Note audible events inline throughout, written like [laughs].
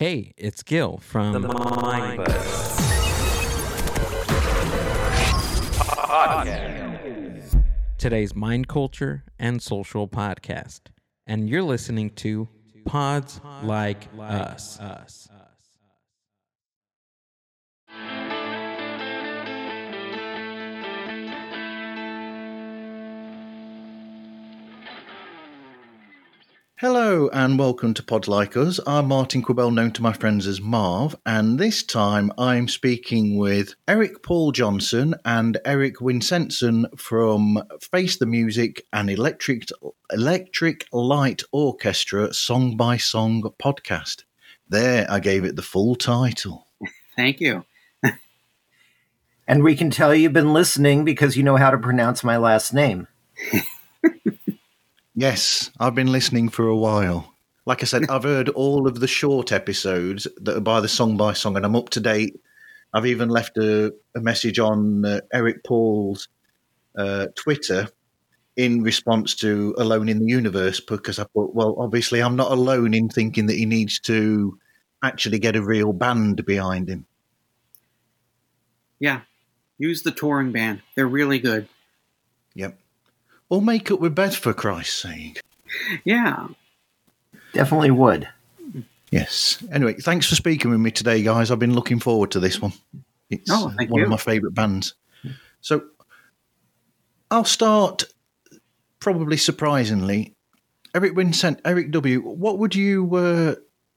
Hey, it's Gil from The Mind Buzz Podcast. today's Mind Culture and Social Podcast. And you're listening to Pods Like Us. Hello and welcome to Pod Like Us. I'm Martin Quibell, known to my friends as Marv, and this time I'm speaking with Eric Paul Johnson and Eric Winsenson from Face the Music and Electric Electric Light Orchestra Song by Song podcast. There, I gave it the full title. Thank you. And we can tell you've been listening because you know how to pronounce my last name. [laughs] Yes, I've been listening for a while. Like I said, I've heard all of the short episodes that are by the song by song, and I'm up to date. I've even left a, a message on uh, Eric Paul's uh, Twitter in response to Alone in the Universe because I thought, well, obviously, I'm not alone in thinking that he needs to actually get a real band behind him. Yeah. Use the touring band. They're really good. Yep. Or make up with Beth, for Christ's sake. Yeah. Definitely would. Yes. Anyway, thanks for speaking with me today, guys. I've been looking forward to this one. It's Oh, uh, one you. of my favourite bands. So I'll start, probably surprisingly, Eric Vincent, Eric W. What would you uh,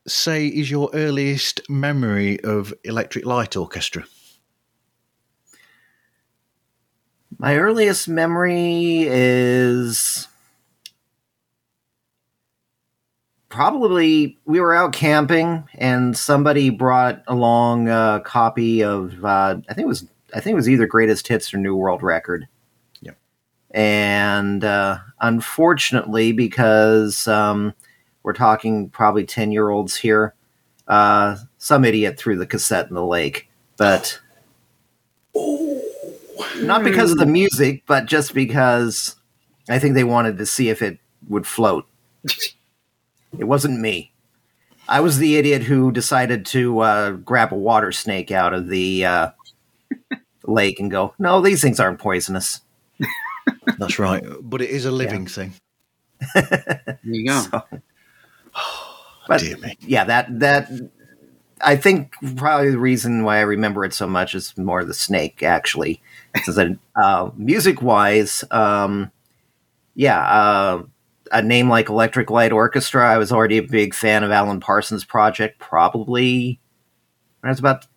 say is your earliest memory of Electric Light Orchestra? My earliest memory is probably we were out camping and somebody brought along a copy of uh, I think it was I think it was either Greatest Hits or New World Record. Yep. And uh, unfortunately, because um, we're talking probably ten year olds here, uh, some idiot threw the cassette in the lake, but. Not because of the music, but just because I think they wanted to see if it would float. it wasn't me. I was the idiot who decided to uh, grab a water snake out of the uh, lake and go, no, these things aren't poisonous. [laughs] That's right. But it is a living thing. [laughs] There you go. So- [sighs] but Dear me. yeah, that that I think probably the reason why I remember it so much is more the snake actually. [laughs] Uh, music wise, um, yeah, uh, a name like Electric Light Orchestra, I was already a big fan of Alan Parsons' project. Probably when I was about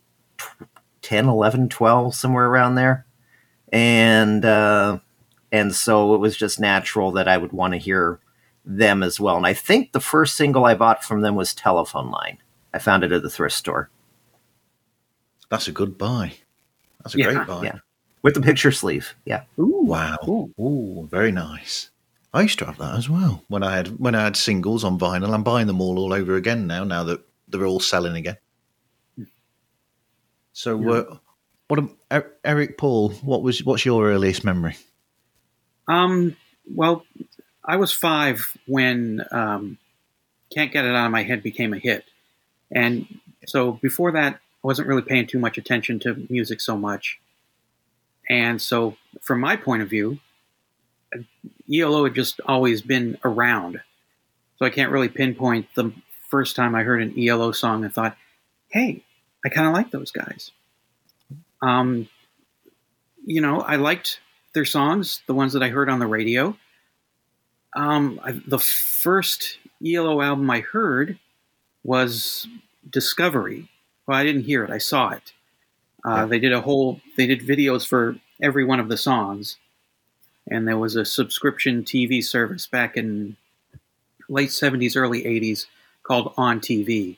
10, 11, 12, somewhere around there, and uh, and so it was just natural that I would want to hear them as well. And I think the first single I bought from them was Telephone Line. I found it at the thrift store. That's a good buy. That's a Yeah, great buy. yeah. With the picture sleeve. Yeah. Ooh. Wow. Cool. Ooh, very nice. I used to have that as well when I had when I had singles on vinyl. I'm buying them all all over again now. Now that they're all selling again. So, Yeah. uh, what am- Er- Eric Paul? What was what's your earliest memory? Um, well, I was five when um, Can't Get It Out of My Head became a hit. And so before that, I wasn't really paying too much attention to music so much. And so, from my point of view, ELO had just always been around. So I can't really pinpoint the first time I heard an ELO song and thought, hey, I kind of like those guys. Um, you know, I liked their songs, the ones that I heard on the radio. Um, I, the first ELO album I heard was Discovery. Well, I didn't hear it; I saw it. Uh, Yeah. They did a whole. They did videos for every one of the songs, and there was a subscription TV service back in late '70s, early '80s called On TV,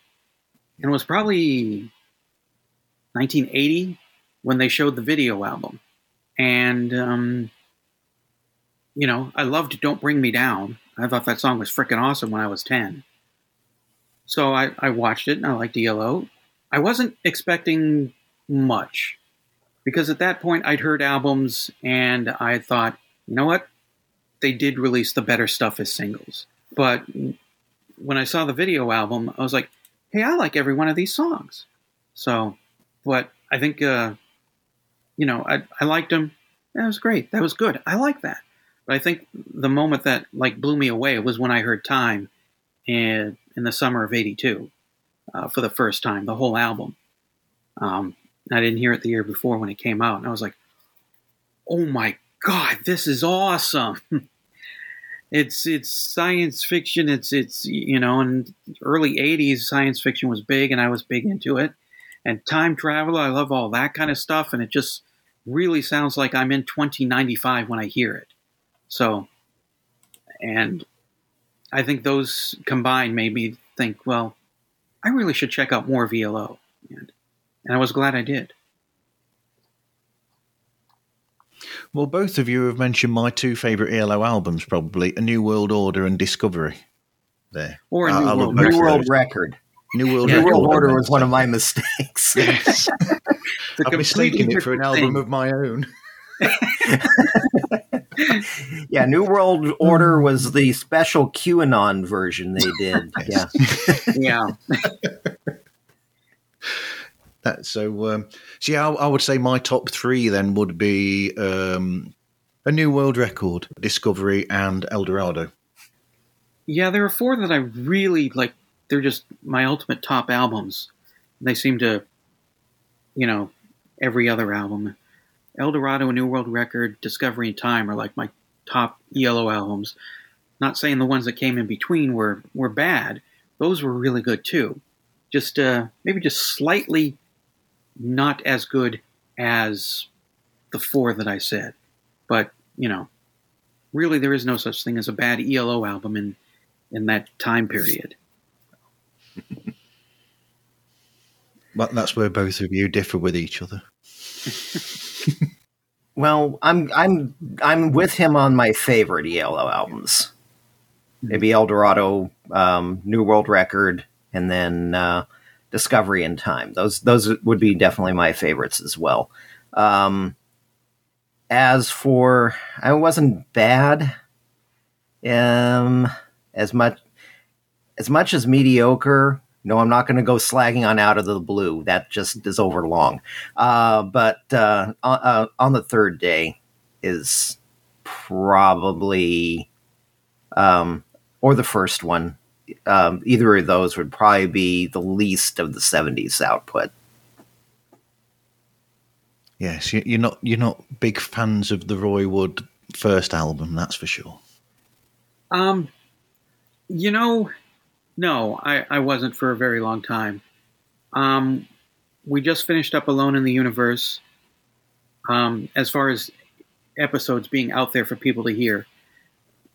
and it was probably 1980 when they showed the video album and um, you know, I loved "Don't Bring Me Down." I thought that song was freaking awesome when I was ten. So I, I watched it and I liked ELO. I wasn't expecting much because at that point I'd heard albums and I thought, you know what, they did release the better stuff as singles. But when I saw the video album, I was like, hey, I like every one of these songs. So, but I think, uh, you know, I, I liked them. That was great. That was good. I like that. But I think the moment that like blew me away was when I heard Time in, in the summer of 82 uh, for the first time, the whole album. Um, I didn't hear it the year before when it came out. And I was like, oh my God, this is awesome. [laughs] it's it's science fiction. It's it's you know, in early '80s, science fiction was big, and I was big into it. And time travel, I love all that kind of stuff, and it just really sounds like I'm in 2095 when I hear it. So, and I think those combined made me think, well, I really should check out more ELO, and, and I was glad I did. Well, both of you have mentioned my two favourite ELO albums, probably A New World Order and Discovery. There. Or a I- New I World New World. Record. New World, Yeah, Record. World Order was one of my mistakes. Yes. It's [laughs] a I've mistaken it for an album thing. of my own. [laughs] [laughs] yeah, New World Order was the special QAnon version they did. [laughs] yeah. [laughs] yeah. That, so, um, so yeah, I, I would say my top three then would be um, A New World Record, Discovery, and El Dorado. Yeah, there are four that I really like. They're just my ultimate top albums. They seem to, you know, every other album. El Dorado, A New World Record, Discovery, and Time are like my top ELO albums. Not saying the ones that came in between were were bad; those were really good too. Just uh, maybe just slightly not as good as the four that I said. But you know, really, there is no such thing as a bad ELO album in in that time period. [laughs] But that's where both of you differ with each other. [laughs] Well, I'm I'm I'm with him on my favorite ELO albums. Maybe El Dorado, um, New World Record, and then uh, Discovery in Time. Those those would be definitely my favorites as well. Um, as for, I wasn't bad. Um, as much as much as mediocre. No, I'm not going to go slagging on out of the blue. That just is over long. Uh, but uh, on, uh, on the third day is probably, um, or the first one. Um, either of those would probably be the least of the '70s output. Yes, you- you're not you're not big fans of the Roy Wood first album, that's for sure. Um, you know, no, I, I wasn't for a very long time. Um, we just finished up Alone in the Universe. Um, as far as episodes being out there for people to hear,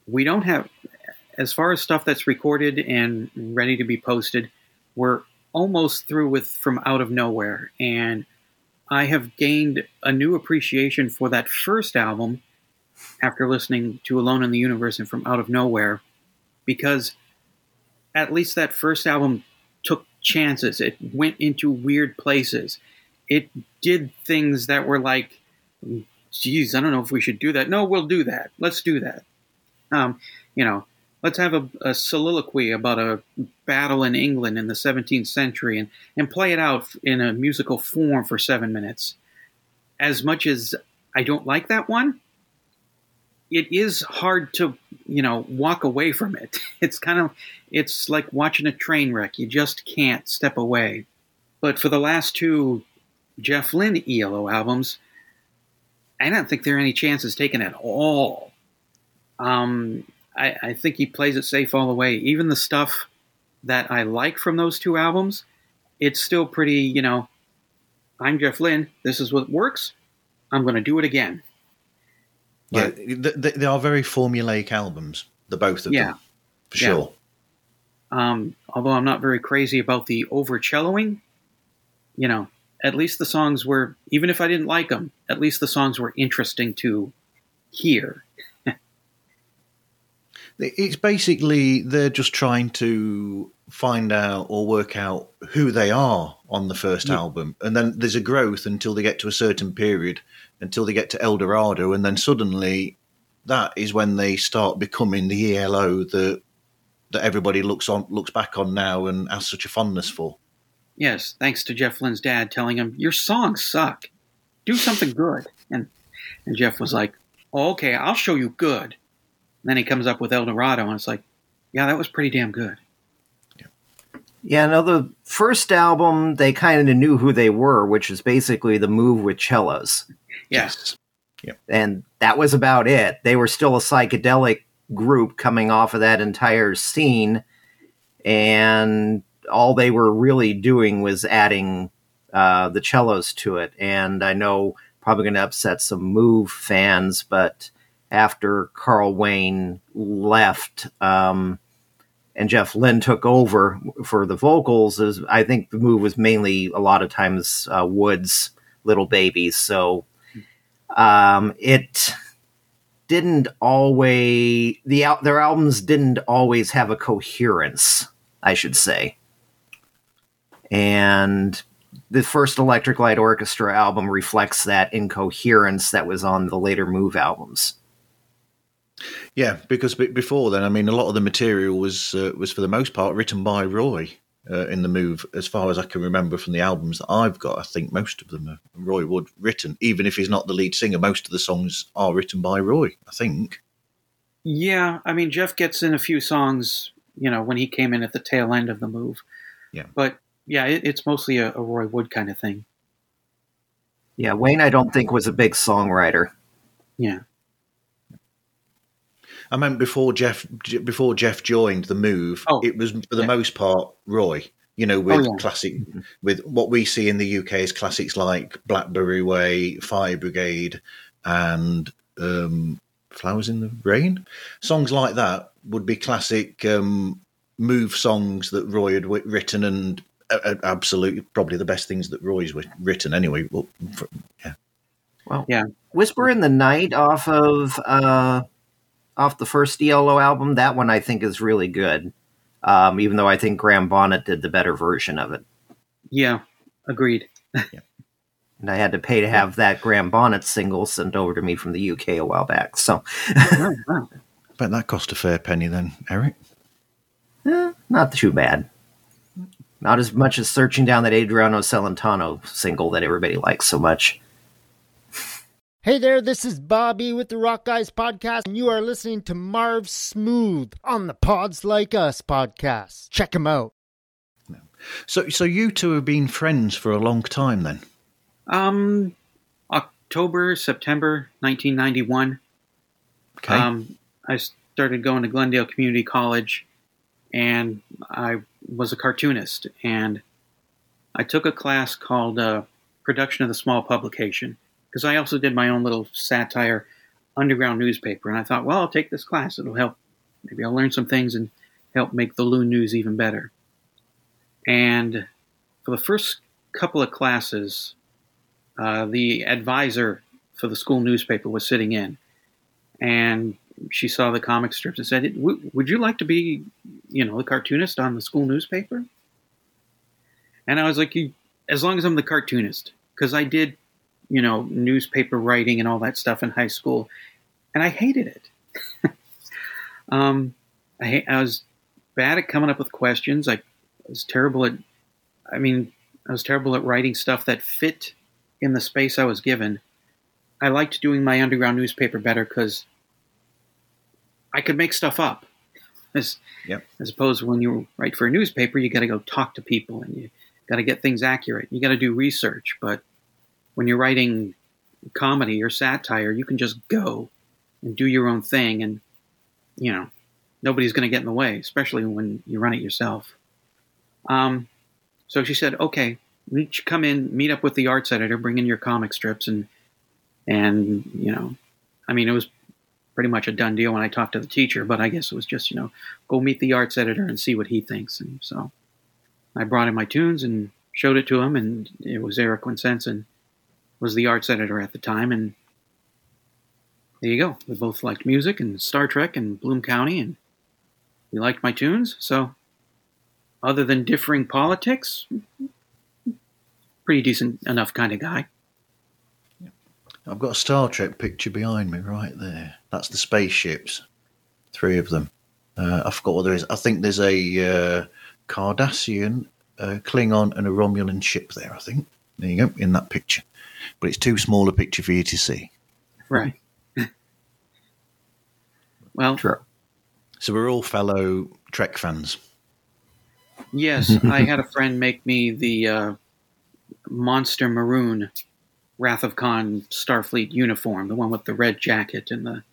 we don't have, as far as stuff that's recorded and ready to be posted, we're almost through with From Out of Nowhere. And I have gained a new appreciation for that first album after listening to Alone in the Universe and From Out of Nowhere because at least that first album took chances. It went into weird places. It did things that were like, geez, I don't know if we should do that. No, we'll do that. Let's do that. Um, you know, let's have a, a soliloquy about a battle in England in the 17th century and, and play it out in a musical form for seven minutes. As much as I don't like that one, it is hard to you know walk away from it. [laughs] It's kind of it's like watching a train wreck. You just can't step away. But for the last two jeff lynne elo albums i don't think there are any chances taken at all. Um, I, I think he plays it safe all the way. Even the stuff that i like from those two albums it's still pretty you know i'm jeff lynne. This is what works. I'm going to do it again Yeah, th- th- they are very formulaic albums, the both of Yeah. them, for Yeah. sure. Um, although I'm not very crazy about the over celloing, you know, at least the songs were, even if I didn't like them, at least the songs were interesting to hear. It's basically they're just trying to find out or work out who they are on the first Yeah. album, and then there's a growth until they get to a certain period, until they get to El Dorado, and then suddenly that is when they start becoming the ELO that that everybody looks on looks back on now and has such a fondness for. Yes, thanks to Jeff Lynne's dad telling him, Your songs suck. Do something good. And and Jeff was like, oh, Okay, I'll show you good. And then he comes up with El Dorado, and it's like, Yeah, that was pretty damn good. Yeah, no, the first album, they kind of knew who they were, which is basically the move with cellos. Yes. Yep. And that was about it. They were still a psychedelic group coming off of that entire scene. And all they were really doing was adding uh, the cellos to it. And I know probably going to upset some Move fans, but after Carl Wayne left, um, and Jeff Lynne took over for the vocals. Is I think the move was mainly a lot of times uh, Wood's "Little Babies," so um, it didn't always the their albums didn't always have a coherence, I should say, and the first Electric Light Orchestra album reflects that incoherence that was on the later Move albums. Yeah, because be- before then, I mean, a lot of the material was uh, was for the most part written by Roy uh, in the move, as far as I can remember from the albums that I've got. I think most of them are Roy Wood written, even if he's not the lead singer. Most of the songs are written by Roy. I think. Yeah, I mean, Jeff gets in a few songs, you know, when he came in at the tail end of the move. Yeah. But yeah, it, it's mostly a, a Roy Wood kind of thing. Yeah, Wayne, I don't think was a big songwriter. Yeah. I meant before Jeff before Jeff joined the move, Oh, it was for the yeah. most part Roy. You know, with yeah. classic, with what we see in the UK as classics like Blackberry Way, Fire Brigade, and um, Flowers in the Rain. Songs like that would be classic um, move songs that Roy had wi- written, and uh, absolutely probably the best things that Roy's wi- written anyway. Well, for, yeah, Well, Yeah. Whisper in the Night off of uh, off the first ELO album. That one I think is really good. Um, even though I think Graham Bonnet did the better version of it, Yeah. Agreed. [laughs] and I had to pay to have that Graham Bonnet single sent over to me from the UK a while back. So, Oh, [laughs] wow. bet that cost a fair penny then, Eric. eh, not too bad. Not as much as searching down that Adriano Celentano single that everybody likes so much. Hey there, this is Bobby with the Rock Guys Podcast, and you are listening to Marv Smooth on the Pods Like Us podcast. Check him out. So, so you two have been friends for a long time then. Um, October, September 1991. Okay. Um, I started going to Glendale Community College, and I was a cartoonist. And I took a class called uh, Production of the Small Publication because I also did my own little satire underground newspaper. And I thought, well, I'll take this class; it'll help. Maybe I'll learn some things and help make the Loon News even better. And for the first couple of classes, uh, the advisor for the school newspaper was sitting in, and she saw the comic strips and said, "W- "Would you like to be, you know, the cartoonist on the school newspaper?" And I was like, "You- "As long as I'm the cartoonist, because I did, you know, newspaper writing and all that stuff in high school, and I hated it. [laughs] um, I, I was bad at coming up with questions. I was terrible at, I mean, I was terrible at writing stuff that fit in the space I was given. I liked doing my underground newspaper better because I could make stuff up. As, Yep. as opposed to when you write for a newspaper, you got to go talk to people and you got to get things accurate. You got to do research. But when you're writing comedy or satire, you can just go and do your own thing, and you know nobody's going to get in the way, especially when you run it yourself. Um, so she said, "Okay, should come in, meet up with the arts editor, bring in your comic strips, and and you know, I mean, it was pretty much a done deal when I talked to the teacher, but I guess it was just you know, go meet the arts editor and see what he thinks." And so I brought in my tunes and showed it to him, and it was Eric Quincenson was the arts editor at the time, and there you go. We both liked music and Star Trek and Bloom County, and we liked my tunes. So, other than differing politics, pretty decent enough kind of guy. I've got a Star Trek picture behind me right there. That's the spaceships, three of them. Uh, I forgot what there is. I think there's a uh, Cardassian, a Klingon, and a Romulan ship there. I think. There you go in that picture, but it's too small a picture for you to see. Right. [laughs] well, True. So we're all fellow Trek fans. yes, [laughs] I had a friend make me the uh, monster maroon Wrath of Khan Starfleet uniform, the one with the red jacket and the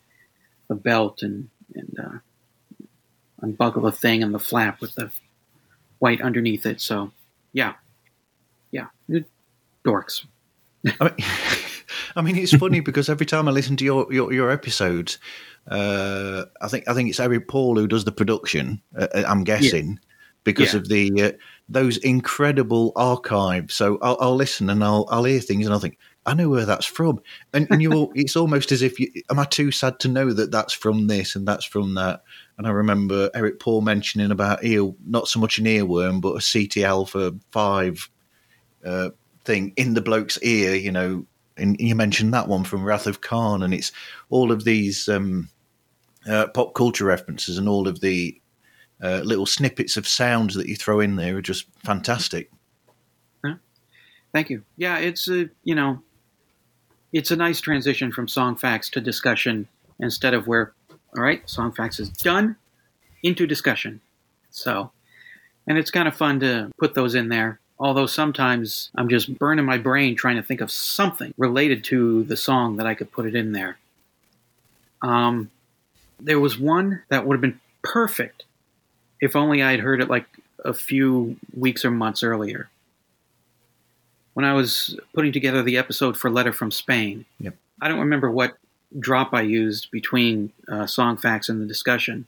the belt and and uh, unbuckle the thing and the flap with the white underneath it. So, yeah, yeah, dorks. I mean, [laughs] I mean, it's funny because every time I listen to your your, your episodes, uh, I think I think it's Eric Paul who does the production. Uh, I'm guessing because Yeah. of the uh, those incredible archives. So I'll, I'll listen and I'll I'll hear things and I'll think I know where that's from. And, and you [laughs] it's almost as if you am I too sad to know that that's from this and that's from that. And I remember Eric Paul mentioning about ear, not so much an earworm, but a Ceti Alpha five uh, thing in the bloke's ear, you know, and you mentioned that one from Wrath of Khan, and it's all of these um, uh, pop culture references and all of the uh, little snippets of sounds that you throw in there are just fantastic. Thank you. Yeah, it's a you know, it's a nice transition from song facts to discussion instead of where, all right, song facts is done into discussion. So, and it's kind of fun to put those in there. Although sometimes I'm just burning my brain trying to think of something related to the song that I could put it in there. Um, there was one that would have been perfect if only I had heard it like a few weeks or months earlier when I was putting together the episode for Letter from Spain. Yep. I don't remember what drop I used between uh, song facts and the discussion,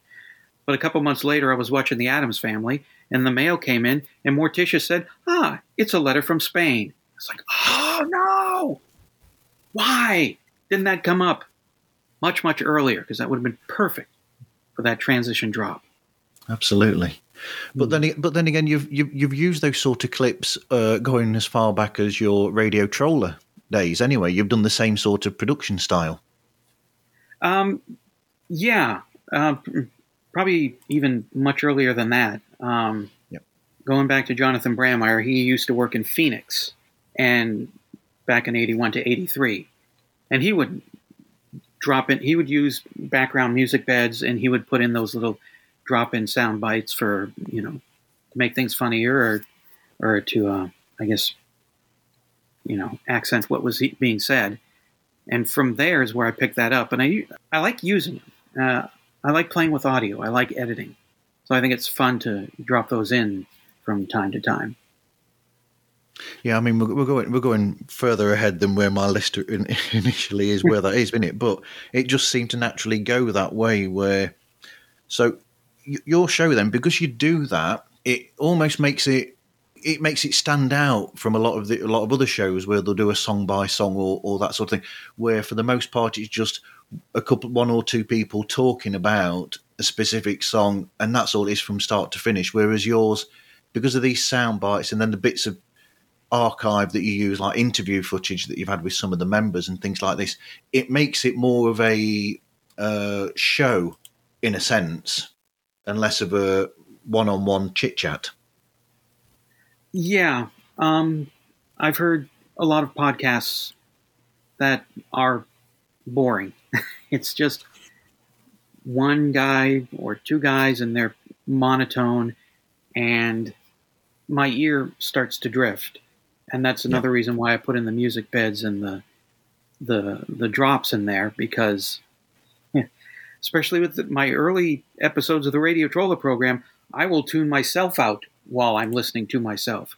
but a couple months later, I was watching The Addams Family, and the mail came in, and Morticia said, "Ah, it's a letter from Spain." It's like, oh no! Why didn't that come up much much earlier? Because that would have been perfect for that transition drop. Absolutely. But then, but then again, you've you've, you've used those sort of clips uh, going as far back as your radio troller days. Anyway, you've done the same sort of production style. Um, yeah, uh, probably even much earlier than that. Um, Yep. Going back to Jonathan Brandmeier, he used to work in Phoenix, and back in '81 to '83, and he would drop in. He would use background music beds, and he would put in those little drop-in sound bites for you know to make things funnier or or to uh, I guess you know accent what was being said and from there is where I picked that up. And I I like using them. Uh, I like playing with audio. I like editing, so I think it's fun to drop those in from time to time. Yeah, I mean we're, we're going we're going further ahead than where my list in, [laughs] initially is where that is, isn't it? But it just seemed to naturally go that way. Where so your show then because you do that, it almost makes it it makes it stand out from a lot of the a lot of other shows where they'll do a song by song or, or that sort of thing. Where for the most part it's just a couple one or two people talking about a specific song and that's all it is from start to finish. Whereas yours, because of these sound bites and then the bits of archive that you use, like interview footage that you've had with some of the members and things like this, it makes it more of a uh, show in a sense and less of a one-on-one chit chat. Yeah, um, I've heard a lot of podcasts that are boring. [laughs] it's just one guy or two guys and they're monotone and my ear starts to drift. And that's another reason why i put in the music beds and the the the drops in there because yeah, [laughs] especially with the, my early episodes of the radio troller program i will tune myself out while i'm listening to myself.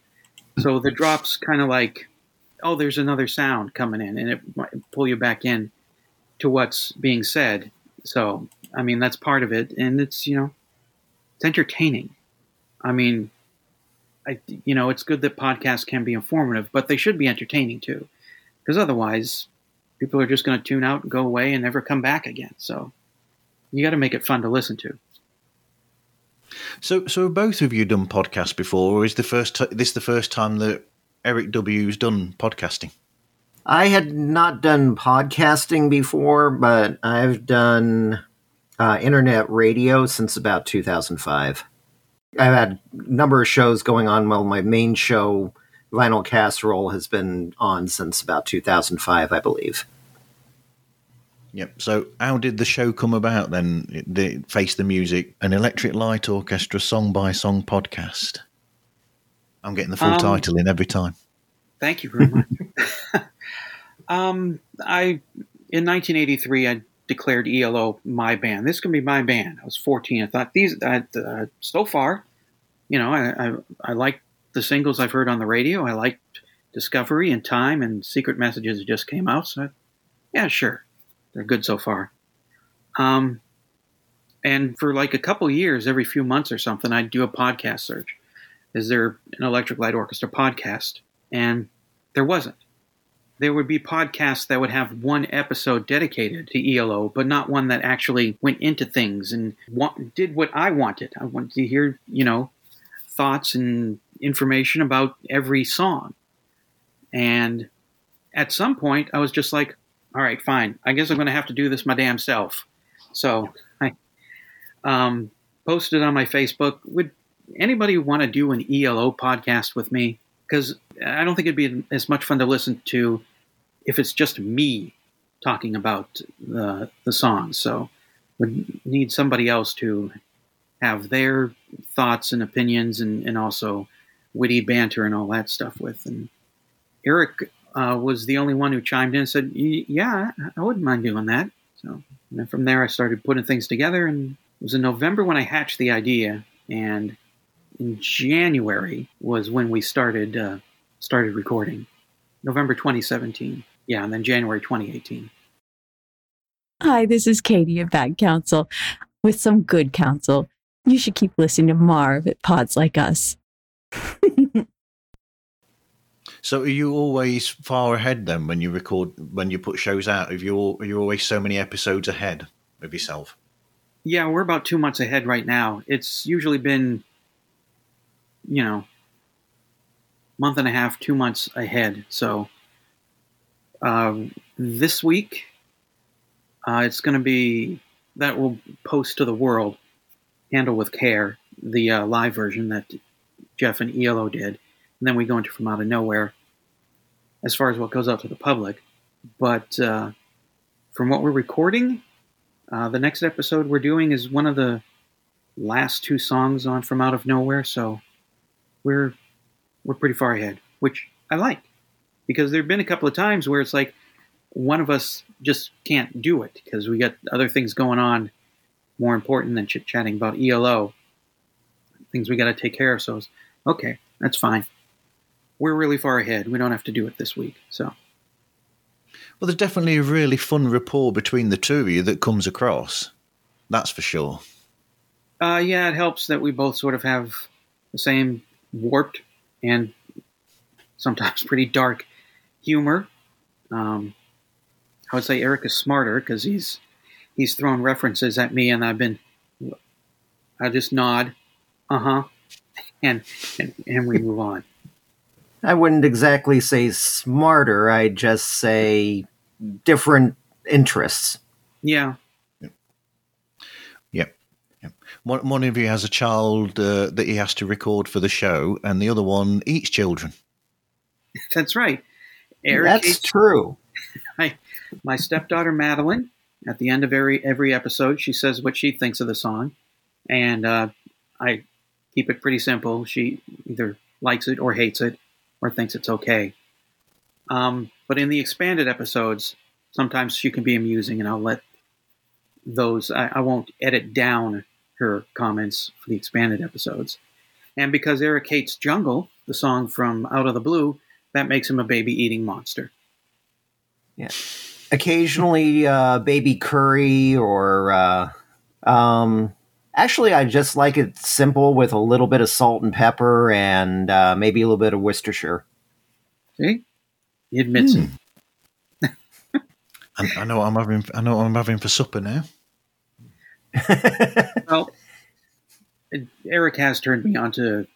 So the [laughs] drops kind of like oh there's another sound coming in and it might pull you back in to what's being said so i mean that's part of it and it's you know it's entertaining i mean I, you know, it's good that podcasts can be informative, but they should be entertaining too, because otherwise, people are just going to tune out and go away and never come back again. So, you got to make it fun to listen to. So, so both of you done podcasts before, or is the first t- this the first time that Eric W's done podcasting? I had not done podcasting before, but I've done uh, internet radio since about 2005. I've had a number of shows going on. Well, my main show, Vinyl Casserole, has been on since about 2005, I believe. Yep. So, how did the show come about then? The Face the Music, an Electric Light Orchestra song by song podcast. I'm getting the full Um, title in every time. Thank you very much. [laughs] [laughs] um, I in 1983 I declared ELO my band. This can be my band. I was 14. I thought these uh, uh, so far, you know, I, I I like the singles I've heard on the radio. I liked Discovery and Time and Secret Messages just came out. So, I, yeah, sure, they're good so far. Um, and for like a couple years, every few months or something, I'd do a podcast search. Is there an Electric Light Orchestra podcast? And there wasn't. There would be podcasts that would have one episode dedicated to ELO, but not one that actually went into things and did what I wanted. I wanted to hear, you know, thoughts and information about every song. And at some point, I was just like, all right, fine. I guess I'm going to have to do this my damn self. So I um, posted on my Facebook would anybody want to do an ELO podcast with me? Because I don't think it'd be as much fun to listen to if it's just me talking about the the songs. So would need somebody else to have their thoughts and opinions and, and also witty banter and all that stuff with. And Eric uh, was the only one who chimed in and said, "Yeah, I wouldn't mind doing that." So and from there, I started putting things together, and it was in November when I hatched the idea, and in January was when we started uh, started recording. November 2017, yeah, and then January 2018. Hi, this is Katie at Bad Counsel with some good counsel. You should keep listening to Marv at Pods Like Us. [laughs] So, are you always far ahead then when you record when you put shows out? Are you al- are you always so many episodes ahead of yourself? Yeah, we're about two months ahead right now. It's usually been, you know, month and a half, two months ahead. So um, this week, uh, it's going to be that will post to the world, handle with care, the uh, live version that Jeff and ELO did, and then we go into from out of nowhere. As far as what goes out to the public, but uh, from what we're recording, uh, the next episode we're doing is one of the last two songs on From Out of Nowhere, so we're we're pretty far ahead, which I like because there've been a couple of times where it's like one of us just can't do it because we got other things going on more important than chit chatting about ELO, things we got to take care of. So, it's, okay, that's fine. We're really far ahead. We don't have to do it this week, so. Well, there's definitely a really fun rapport between the two of you that comes across. That's for sure. Uh, yeah, it helps that we both sort of have the same warped and sometimes pretty dark humor. Um, I would say Eric is smarter because he's he's thrown references at me, and I've been I just nod, uh huh, and, and and we move on. I wouldn't exactly say smarter, I'd just say different interests. Yeah, Yep. yep. One, one of you has a child uh, that he has to record for the show, and the other one eats children. that's right. Eric That's hates- true. [laughs] my stepdaughter Madeline. At the end of every every episode, she says what she thinks of the song, and uh, I keep it pretty simple. She either likes it or hates it, or thinks it's okay. Um, but in the expanded episodes, sometimes she can be amusing, and I'll let those. I, I won't edit down her comments for the expanded episodes. And because Eric hates Jungle, the song from Out of the Blue, that makes him a baby eating monster. Yeah. Occasionally, uh, baby curry or. Uh, um, actually, I just like it simple with a little bit of salt and pepper and uh, maybe a little bit of Worcestershire. See? He admits it. [laughs] I, I know what I'm having. I know what I'm having for supper now. Well, Eric has turned me on to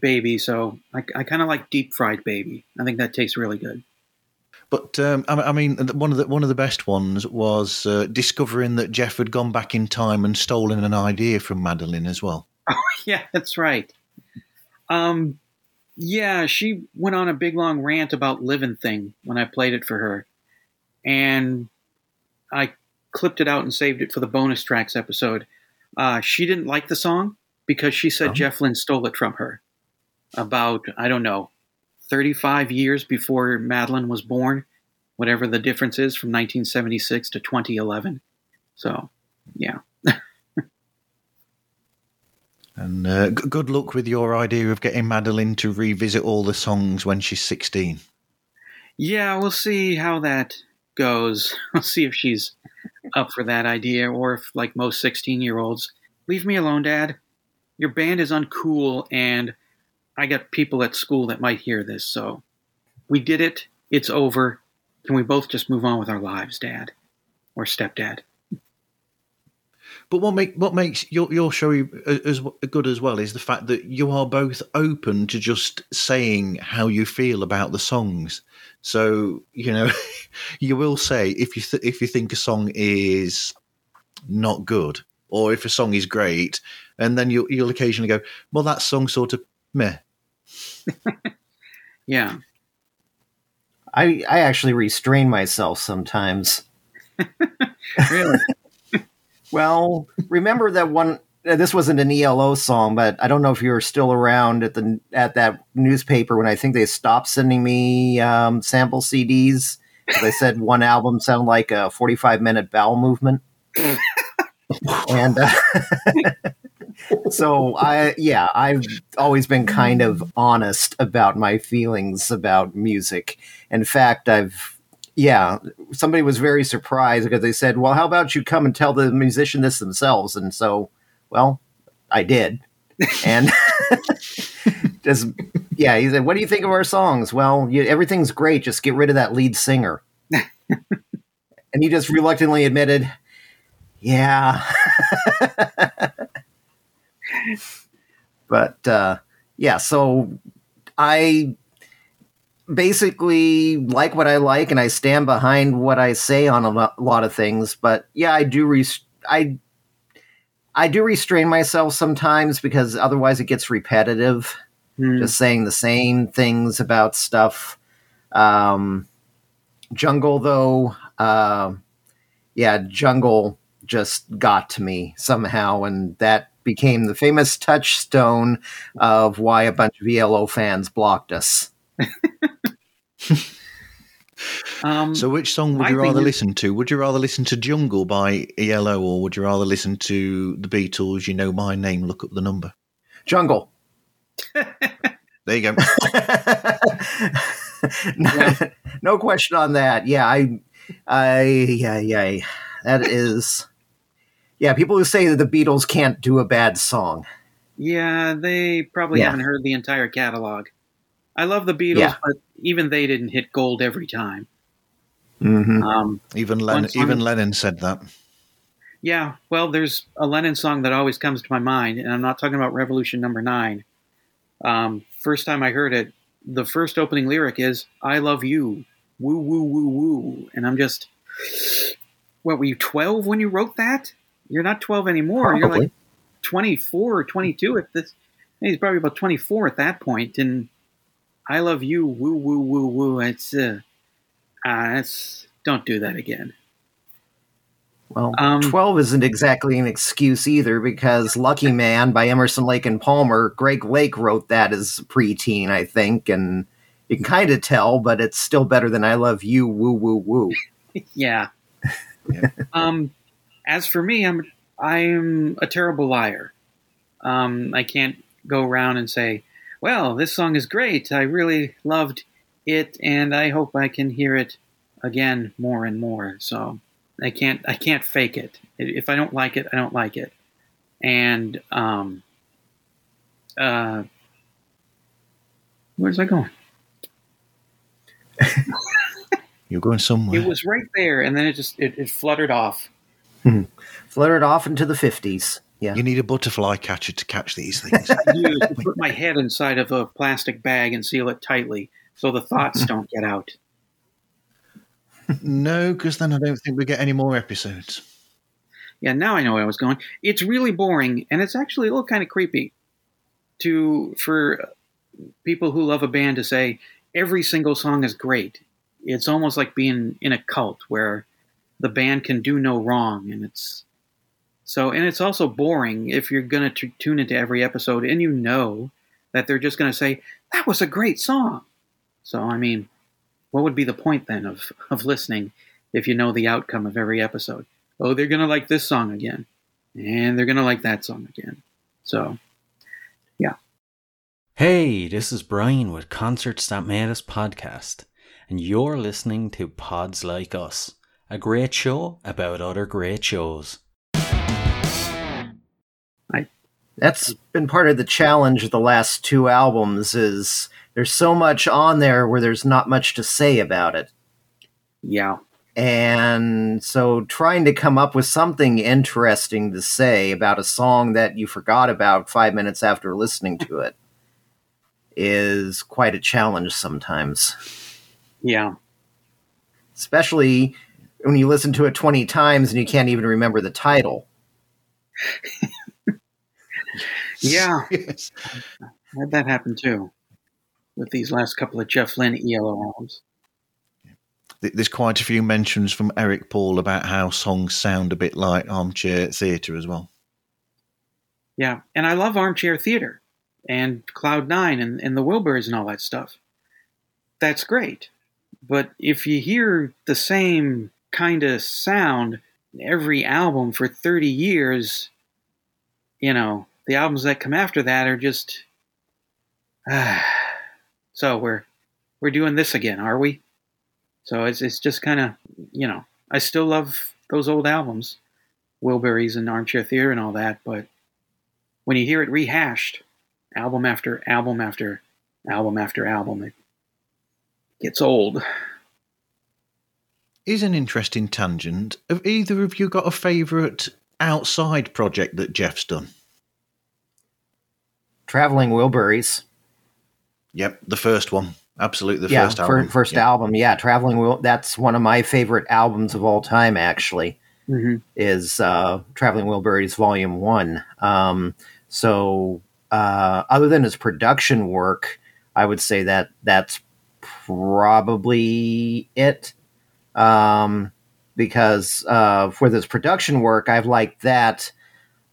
baby, so I, I kind of like deep fried baby. I think that tastes really good. But um, I, I mean, one of the one of the best ones was uh, discovering that Jeff had gone back in time and stolen an idea from Madeline as well. [laughs] Oh, yeah, that's right. Um, yeah, she went on a big long rant about Living Thing when I played it for her, and I clipped it out and saved it for the bonus tracks episode. Uh, she didn't like the song because she said Oh. Jeff Lynne stole it from her about I don't know, thirty five years before Madeline was born, whatever the difference is from nineteen seventy six to twenty eleven. So, yeah. [laughs] And uh, g- good luck with your idea of getting Madeline to revisit all the songs when she's sixteen. Yeah, we'll see how that goes. [laughs] We'll see if she's up for that idea or if, like most 16 year olds, leave me alone, Dad. Your band is uncool, and I got people at school that might hear this, so we did it. It's over. Can we both just move on with our lives, Dad? Or stepdad? But what make what makes your your show as good as well is the fact that you are both open to just saying how you feel about the songs. So you know, [laughs] you will say if you th- if you think a song is not good, or if a song is great, and then you'll you'll occasionally go, "Well, that song sort of meh." [laughs] Yeah. I I actually restrain myself sometimes. [laughs] Really? Well, remember that one. Uh, This wasn't an ELO song, but I don't know if you were still around at the at that newspaper when I think they stopped sending me um, sample CDs. They said one album sounded like a forty-five minute bowel movement, and uh, [laughs] so I yeah I've always been kind of honest about my feelings about music. In fact, I've yeah, somebody was very surprised because they said, "Well, how about you come and tell the musician this themselves?" And so, well, I did, and [laughs] just yeah, he said, "What do you think of our songs?" Well, you, everything's great. Just get rid of that lead singer. [laughs] and he just reluctantly admitted, "Yeah." [laughs] but uh, yeah, so I basically like what I like, and I stand behind what I say on a lo- lot of things. But yeah, I do. Res- I I do restrain myself sometimes because otherwise it gets repetitive. Hmm. Just saying the same things about stuff. Um, jungle, though, uh, yeah, jungle just got to me somehow, and that became the famous touchstone of why a bunch of ELO fans blocked us. [laughs] Um, So, which song would you rather listen to? Would you rather listen to "Jungle" by ELO, or would you rather listen to the Beatles? You know my name. Look up the number. Jungle. [laughs] There you go. [laughs] no, no question on that. Yeah, I, I, yeah, yeah, that is, yeah. People who say that the Beatles can't do a bad song. Yeah, they probably Yeah. haven't heard the entire catalog. I love the Beatles, Yeah. but even they didn't hit gold every time. Mm-hmm. Um, even Lennon, song- even Lennon said that. yeah, well, there's a Lennon song that always comes to my mind, and I'm not talking about Revolution Number Nine. Um, first time I heard it, the first opening lyric is "I love you, woo woo woo woo," and I'm just, what were you 12 when you wrote that? You're not 12 anymore. You're like 24 or 22 at this. He's probably about 24 at that point, and I love you, woo woo woo woo. It's uh, uh it's don't do that again. Well, Um, 12 isn't exactly an excuse either because Lucky Man by Emerson, Lake and Palmer, Greg Lake wrote that as preteen, I think, and you can kind of tell, but it's still better than I Love You, Woo Woo Woo. [laughs] Yeah. Yeah. Um, as for me, I'm I'm a terrible liar. Um, I can't go around and say, "Well, this song is great. I really loved it, and I hope I can hear it again more and more." So I can't I can't fake it. If I don't like it, I don't like it. And um, uh, where's I going? [laughs] You're going somewhere. It was right there, and then it just it, it fluttered off. Fluttered off into the 50s. Yeah. You need a butterfly catcher to catch these things. [laughs] used to put my head inside of a plastic bag and seal it tightly so the thoughts don't get out. [laughs] no, because then I don't think we get any more episodes. Yeah, now I know where I was going. It's really boring, and it's actually a little kind of creepy to for people who love a band to say every single song is great. It's almost like being in a cult where the band can do no wrong, and it's so. And it's also boring if you're going to tune into every episode and you know that they're just going to say that was a great song. So I mean, what would be the point then of of listening if you know the outcome of every episode? oh, they're going to like this song again, and they're going to like that song again. So, yeah. Hey, this is Brian with Concerts That Made Us podcast, and you're listening to Pods Like Us, a great show about other great shows. That's been part of the challenge of the last two albums is there's so much on there where there's not much to say about it. Yeah. And so trying to come up with something interesting to say about a song that you forgot about 5 minutes after listening to it is quite a challenge sometimes. Yeah. Especially when you listen to it 20 times and you can't even remember the title. [laughs] Yeah, [laughs] had that happen too with these last couple of Jeff Lynne ELO albums. There's quite a few mentions from Eric Paul about how songs sound a bit like armchair theatre as well. Yeah, and I love Armchair Theater and Cloud Nine and, and the Wilburys and all that stuff. That's great. But if you hear the same kind of sound in every album for 30 years, you know, the albums that come after that are just. [sighs] Ah, so we're we're doing this again, are we? So it's it's just kind of you know I still love those old albums, Wilburys and Armchair Theater and all that, but when you hear it rehashed, album after album after album after album, it gets old. Is an interesting tangent. Have either of you got a favourite outside project that Jeff's done? Traveling Wilburys. Yep, the first one. Absolutely, the yeah, first album. first Yeah. album. Yeah, Traveling Wil. That's one of my favorite albums of all time. Actually, Mm-hmm. is uh, Traveling Wilburys Volume One. Um, so, uh, other than his production work, I would say that that's probably it. Um, because uh, for this production work, I've liked that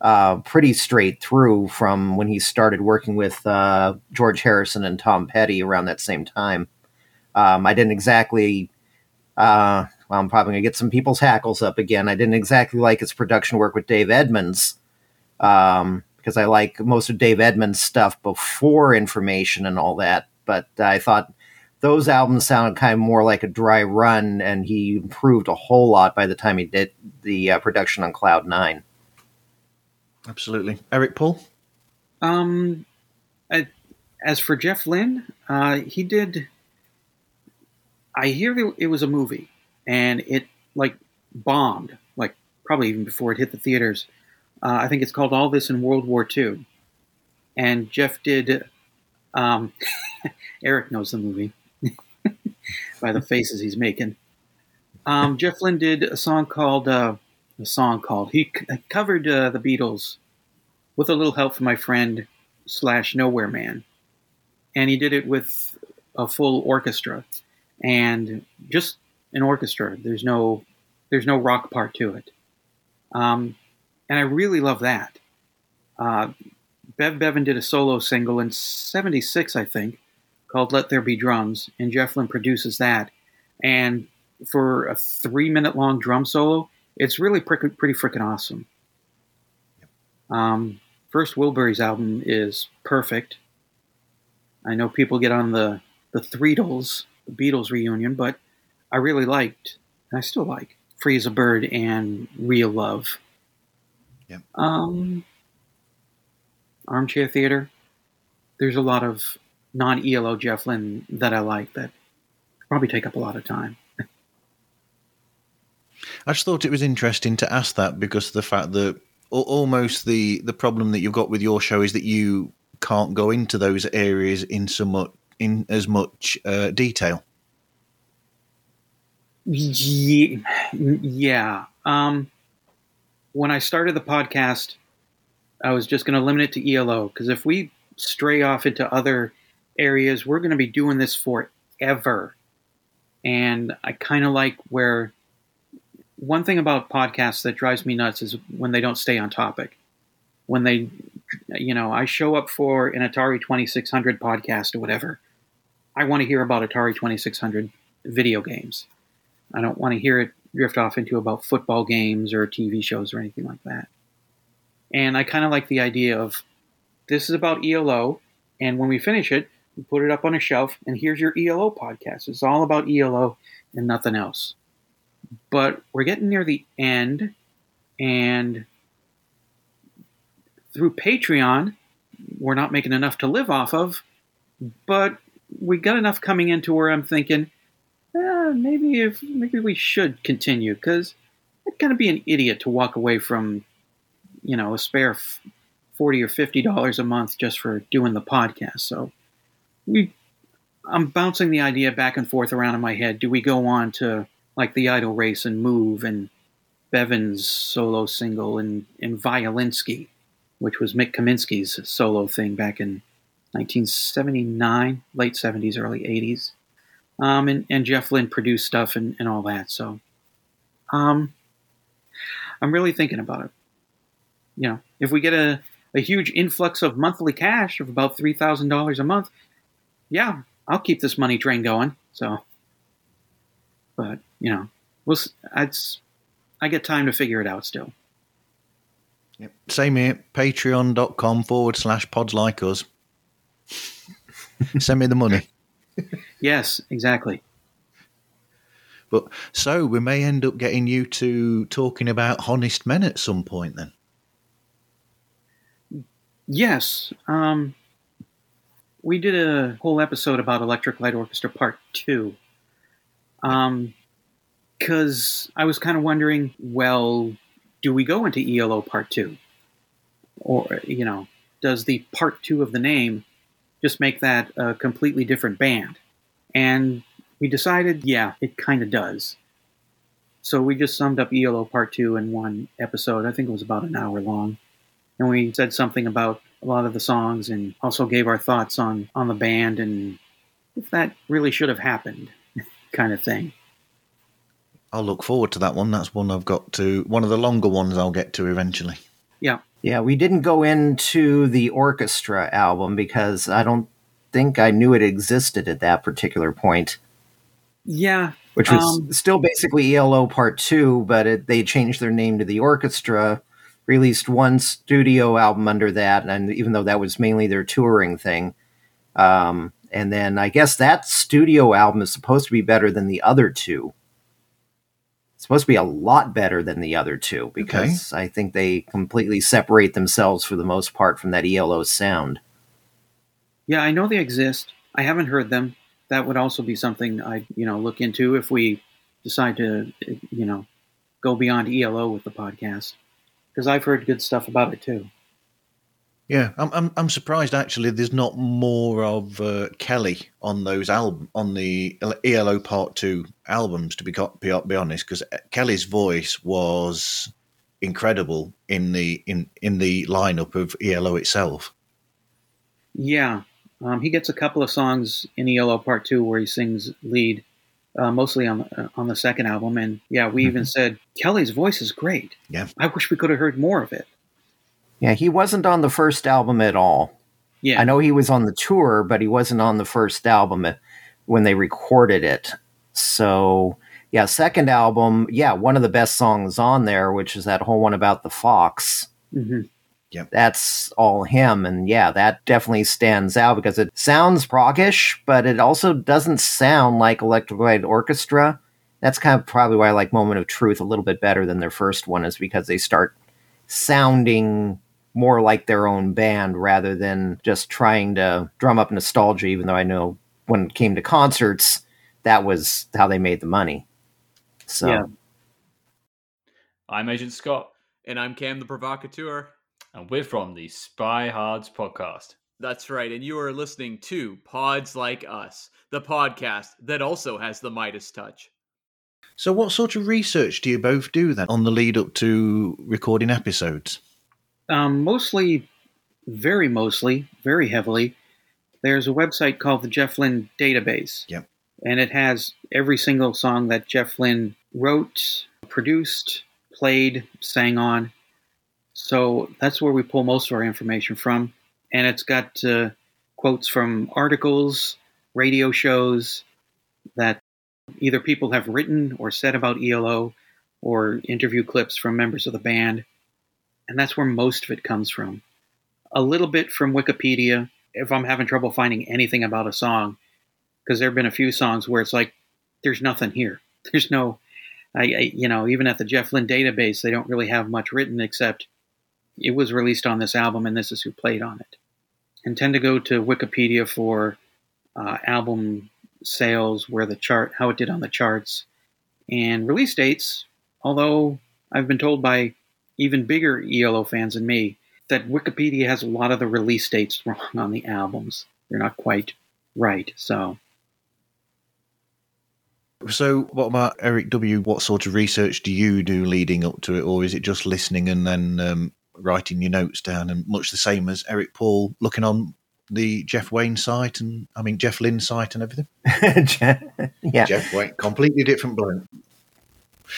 uh, pretty straight through from when he started working with uh, George Harrison and Tom Petty around that same time. Um, I didn't exactly. Uh, well, I'm probably gonna get some people's hackles up again. I didn't exactly like his production work with Dave Edmunds um, because I like most of Dave Edmunds' stuff before Information and all that. But I thought those albums sounded kind of more like a dry run, and he improved a whole lot by the time he did the uh, production on Cloud Nine. Absolutely. Eric Paul? Um, as for Jeff Lynne, uh, he did. I hear it was a movie, and it like bombed, like probably even before it hit the theaters. Uh, I think it's called All This and World War II, and Jeff did. Um, [laughs] Eric knows the movie [laughs] by the faces he's making. Um, Jeff Lynne did a song called uh, a song called he c- covered uh, the Beatles with a little help from my friend slash Nowhere Man, and he did it with a full orchestra and just an orchestra. There's no there's no rock part to it, um, and I really love that. Uh, Bev Bevan did a solo single in '76, I think, called "Let There Be Drums," and Jeff Lynne produces that. And for a three-minute long drum solo, it's really pretty, pretty freaking awesome. Um, first Wilburys album is perfect. I know people get on the the Threetles, the Beatles reunion, but I really liked, and I still like, Free as a Bird and Real Love. Yep. Um, Armchair Theater. There's a lot of non ELO Jeff Lynne that I like that probably take up a lot of time. I just thought it was interesting to ask that because of the fact that almost the the problem that you've got with your show is that you can't go into those areas in so much in as much uh, detail. Ye- Yeah. Um, when I started the podcast, I was just going to limit it to ELO because if we stray off into other areas, we're going to be doing this forever. And I kind of like where one thing about podcasts that drives me nuts is when they don't stay on topic. When they, you know, I show up for an Atari 2600 podcast or whatever. I want to hear about Atari 2600 video games. I don't want to hear it drift off into about football games or TV shows or anything like that. And I kind of like the idea of this is about ELO, and when we finish it, we put it up on a shelf, and here's your ELO podcast. It's all about ELO and nothing else. But we're getting near the end, and through Patreon, we're not making enough to live off of, but we got enough coming into where I'm thinking, eh, maybe if maybe we should continue because I'd kind of be an idiot to walk away from, you know, a spare forty or fifty dollars a month just for doing the podcast. So we, I'm bouncing the idea back and forth around in my head. Do we go on to like the Idle Race and Move and Bevan's solo single and and Violinski, which was Mik Kaminski's solo thing back in 1979, late 70s, early 80s um, and, and Jeff Lynne produced stuff and, and all that. So, um, I'm really thinking about it. You know, if we get a, a huge influx of monthly cash of about three thousand dollars a month, yeah, I'll keep this money train going. So, but you know, we'll. It's I get time to figure it out still. Yep. Same here. Patreon.com forward slash pods like us. Send me the money. [laughs] Yes, exactly. But so we may end up getting you to talking about honest men at some point then. Yes. Um, we did a whole episode about Electric Light Orchestra Part 2. Um, because I was kind of wondering, well, do we go into ELO Part 2? Or, you know, does the Part 2 of the name just make that a completely different band? And we decided, yeah, it kind of does. So we just summed up ELO Part 2 in one episode. I think it was about an hour long and we said something about a lot of the songs and also gave our thoughts on on the band and if that really should have happened kind of thing I'll look forward to that one. That's one I've got to, one of the longer ones I'll get to eventually. yeah Yeah, we didn't go into the orchestra album because I don't think I knew it existed at that particular point, yeah which was Um, still basically ELO Part 2, but it, they changed their name to the orchestra, released one studio album under that, and even though that was mainly their touring thing. Um, and then I guess that studio album is supposed to be better than the other two. It's supposed to be a lot better than the other two because I think they completely separate themselves for the most part from that ELO sound. yeah i know they exist i haven't heard them that would also be something i you know look into if we decide to you know go beyond elo with the podcast because i've heard good stuff about it too Yeah, I'm I'm, I'm surprised actually. There's not more of uh, Kelly on those album on the ELO Part Two albums. To be be, honest, because Kelly's voice was incredible in the in in the lineup of ELO itself. Yeah, um, he gets a couple of songs in ELO Part Two where he sings lead, uh, mostly on uh, on the second album. And yeah, we even said Kelly's voice is great. Yeah. I wish we could have heard more of it. Yeah, he wasn't on the first album at all. Yeah, I know he was on the tour, but he wasn't on the first album when they recorded it. So, yeah, second album, yeah, one of the best songs on there, which is that whole one about the fox. hmm That's all him, and yeah, that definitely stands out because it sounds proggish, but it also doesn't sound like Electric Light Orchestra. That's kind of probably why I like Moment of Truth a little bit better than their first one, is because they start sounding more like their own band rather than just trying to drum up nostalgia, even though I know when it came to concerts, that was how they made the money. So, Yeah. I'm Agent Scott. And I'm Cam the Provocateur. And we're from the Spy Hards podcast. That's right. And you are listening to Pods Like Us, the podcast that also has the Midas touch. So, what sort of research do you both do then on the lead up to recording episodes? Um, mostly, very mostly, very heavily. There's a website called the Jeff Lynne Database. Yep. And it has every single song that Jeff Lynne wrote, produced, played, sang on. So that's where we pull most of our information from. And it's got uh, quotes from articles, radio shows that either people have written or said about ELO, or interview clips from members of the band. And that's where most of it comes from. A little bit from Wikipedia if I'm having trouble finding anything about a song, because there have been a few songs where it's like, there's nothing here. [laughs] There's no, I, I, you know, even at the Jeff Lynne database, they don't really have much written except it was released on this album and this is who played on it. And tend to go to Wikipedia for uh, album sales, where the chart, how it did on the charts, and release dates. Although I've been told by even bigger ELO fans than me that Wikipedia has a lot of the release dates wrong on the albums. They're not quite right. So, So, what about Eric W? What sort of research do you do leading up to it, or is it just listening and then um, writing your notes down? And much the same as Eric Paul looking on the Jeff Wayne site and I mean Jeff Lynne site and everything. [laughs] yeah. Jeff Wayne, completely different bloke.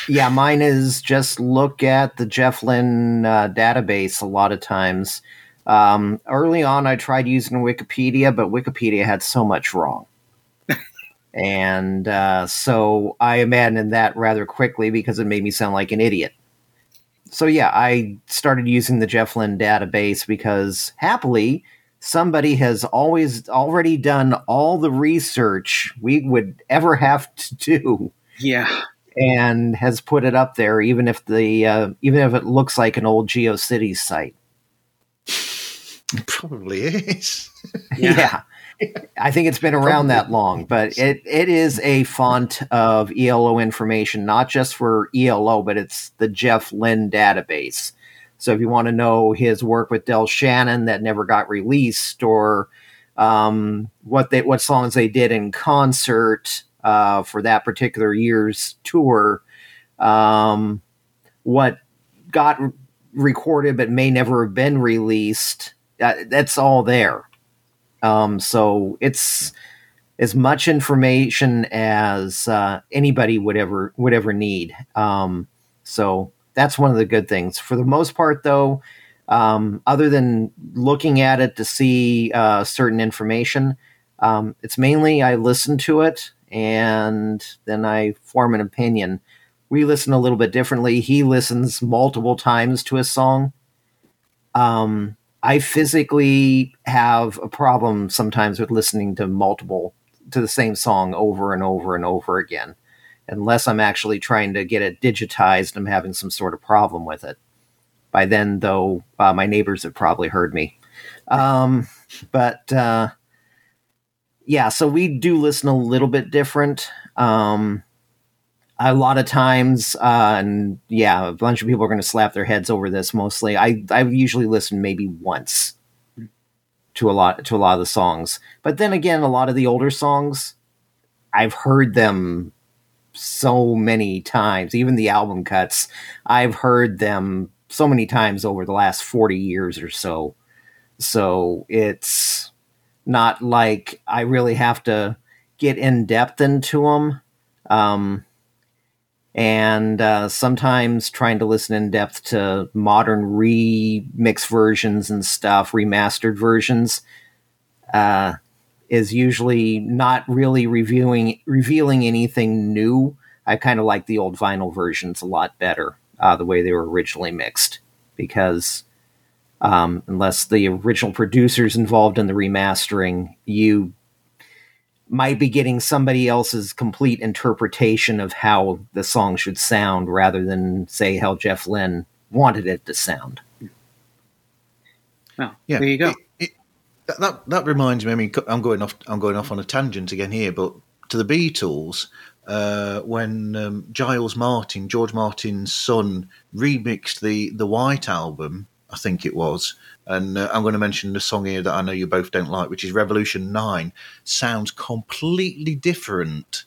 Yeah, mine is just look at the Jeff Lynne uh, database a lot of times. Um, early on, I tried using Wikipedia, but Wikipedia had so much wrong. [laughs] and uh, so I abandoned that rather quickly because it made me sound like an idiot. So, yeah, I started using the Jeff Lynne database because happily, somebody has always already done all the research we would ever have to do yeah. And has put it up there, even if the uh, even if it looks like an old GeoCities site. It [laughs] probably is. [laughs] Yeah. I think it's been around that long, but it, it is a font of ELO information, not just for ELO, but it's the Jeff Lynne database. So if you want to know his work with Del Shannon that never got released, or um, what they what songs they did in concert uh, for that particular year's tour, um, what got re- recorded but may never have been released, uh, that's all there. Um, so it's as much information as uh, anybody would ever would ever need. Um, so that's one of the good things. For the most part, though, um, other than looking at it to see uh, certain information, um, it's mainly I listen to it and then I form an opinion. We listen a little bit differently. He listens multiple times to a song. Um, I physically have a problem sometimes with listening to multiple to the same song over and over and over again. Unless I'm actually trying to get it digitized, I'm having some sort of problem with it. By then, though, uh, my neighbors have probably heard me. Um, but uh, yeah, so we do listen a little bit different. Um, a lot of times, uh, and yeah, a bunch of people are going to slap their heads over this. Mostly, I I usually listen maybe once to a lot to a lot of the songs. But then again, a lot of the older songs, I've heard them so many times. Even the album cuts, I've heard them so many times over the last forty years or so. So it's not like I really have to get in depth into them. Um, and uh, sometimes trying to listen in depth to modern remix versions and stuff, remastered versions, uh, is usually not really reviewing revealing anything new. I kind of like the old vinyl versions a lot better, uh, the way they were originally mixed, because um, unless the original producers involved in the remastering, you might be getting somebody else's complete interpretation of how the song should sound rather than say how Jeff Lynne wanted it to sound. Well, Yeah, there you go. it- it- that, that that reminds me. I mean, I'm going off. I'm going off on a tangent again here, but to the Beatles, uh, when um, Giles Martin, George Martin's son, remixed the the White album, I think it was, and uh, I'm going to mention the song here that I know you both don't like, which is Revolution Nine. Sounds completely different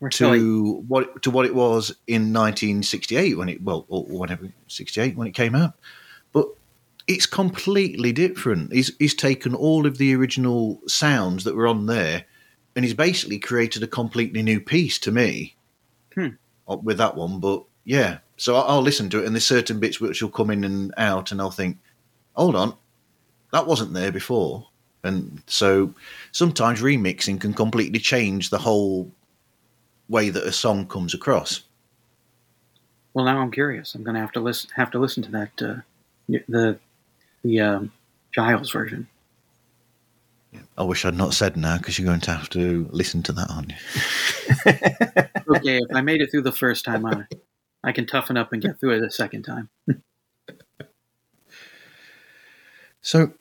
We're to what to what it was in 1968 when it well or whatever 68 when it came out. But it's completely different. He's he's taken all of the original sounds that were on there and he's basically created a completely new piece to me. Hmm. uh, with that one but yeah so I'll, I'll listen to it and there's certain bits which will come in and out and I'll think hold on that wasn't there before and so sometimes remixing can completely change the whole way that a song comes across. Well, now I'm curious. I'm going to have to listen have to listen to that uh, the the um, Giles version. I wish I'd not said now because you're going to have to listen to that, aren't you? [laughs] Okay, if I made it through the first time, I, I can toughen up and get through it a second time. [laughs] So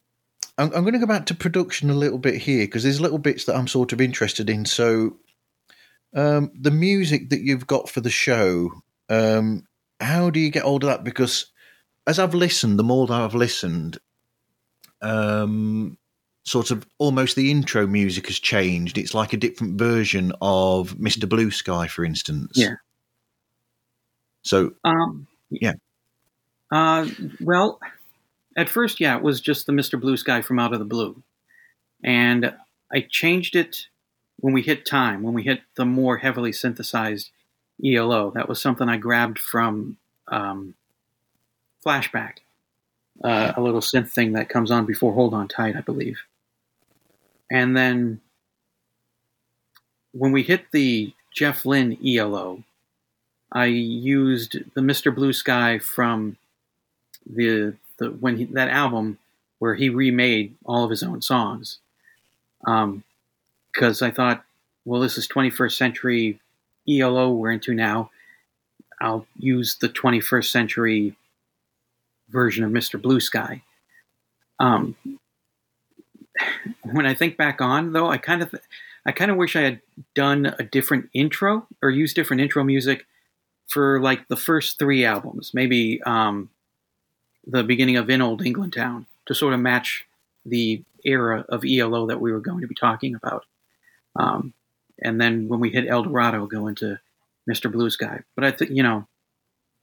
I'm, I'm going to go back to production a little bit here because there's little bits that I'm sort of interested in. So um, the music that you've got for the show, um, how do you get hold of that? Because as I've listened, the more that I've listened, um, sort of almost the intro music has changed. It's like a different version of Mr. Blue Sky, for instance. Yeah. So Um, Yeah. Uh, well, at first, yeah, it was just the Mr. Blue Sky from Out of the Blue, and I changed it when we hit time, when we hit the more heavily synthesized ELO. That was something I grabbed from um, Flashback, uh, a little synth thing that comes on before Hold On Tight, I believe. And then when we hit the Jeff Lynne ELO, I used the Mr. Blue Sky from the the when he, that album where he remade all of his own songs. Um, because I thought, well, this is 21st century ELO we're into now. I'll use the 21st century version of Mr. Blue Sky. Um, [sighs] when I think back on, though, I kind of, I kind of wish I had done a different intro or used different intro music for like the first three albums, maybe um, the beginning of In Old England Town, to sort of match the era of ELO that we were going to be talking about. Um, and then when we hit El Dorado, go into Mr. Blue Sky. But I think, you know,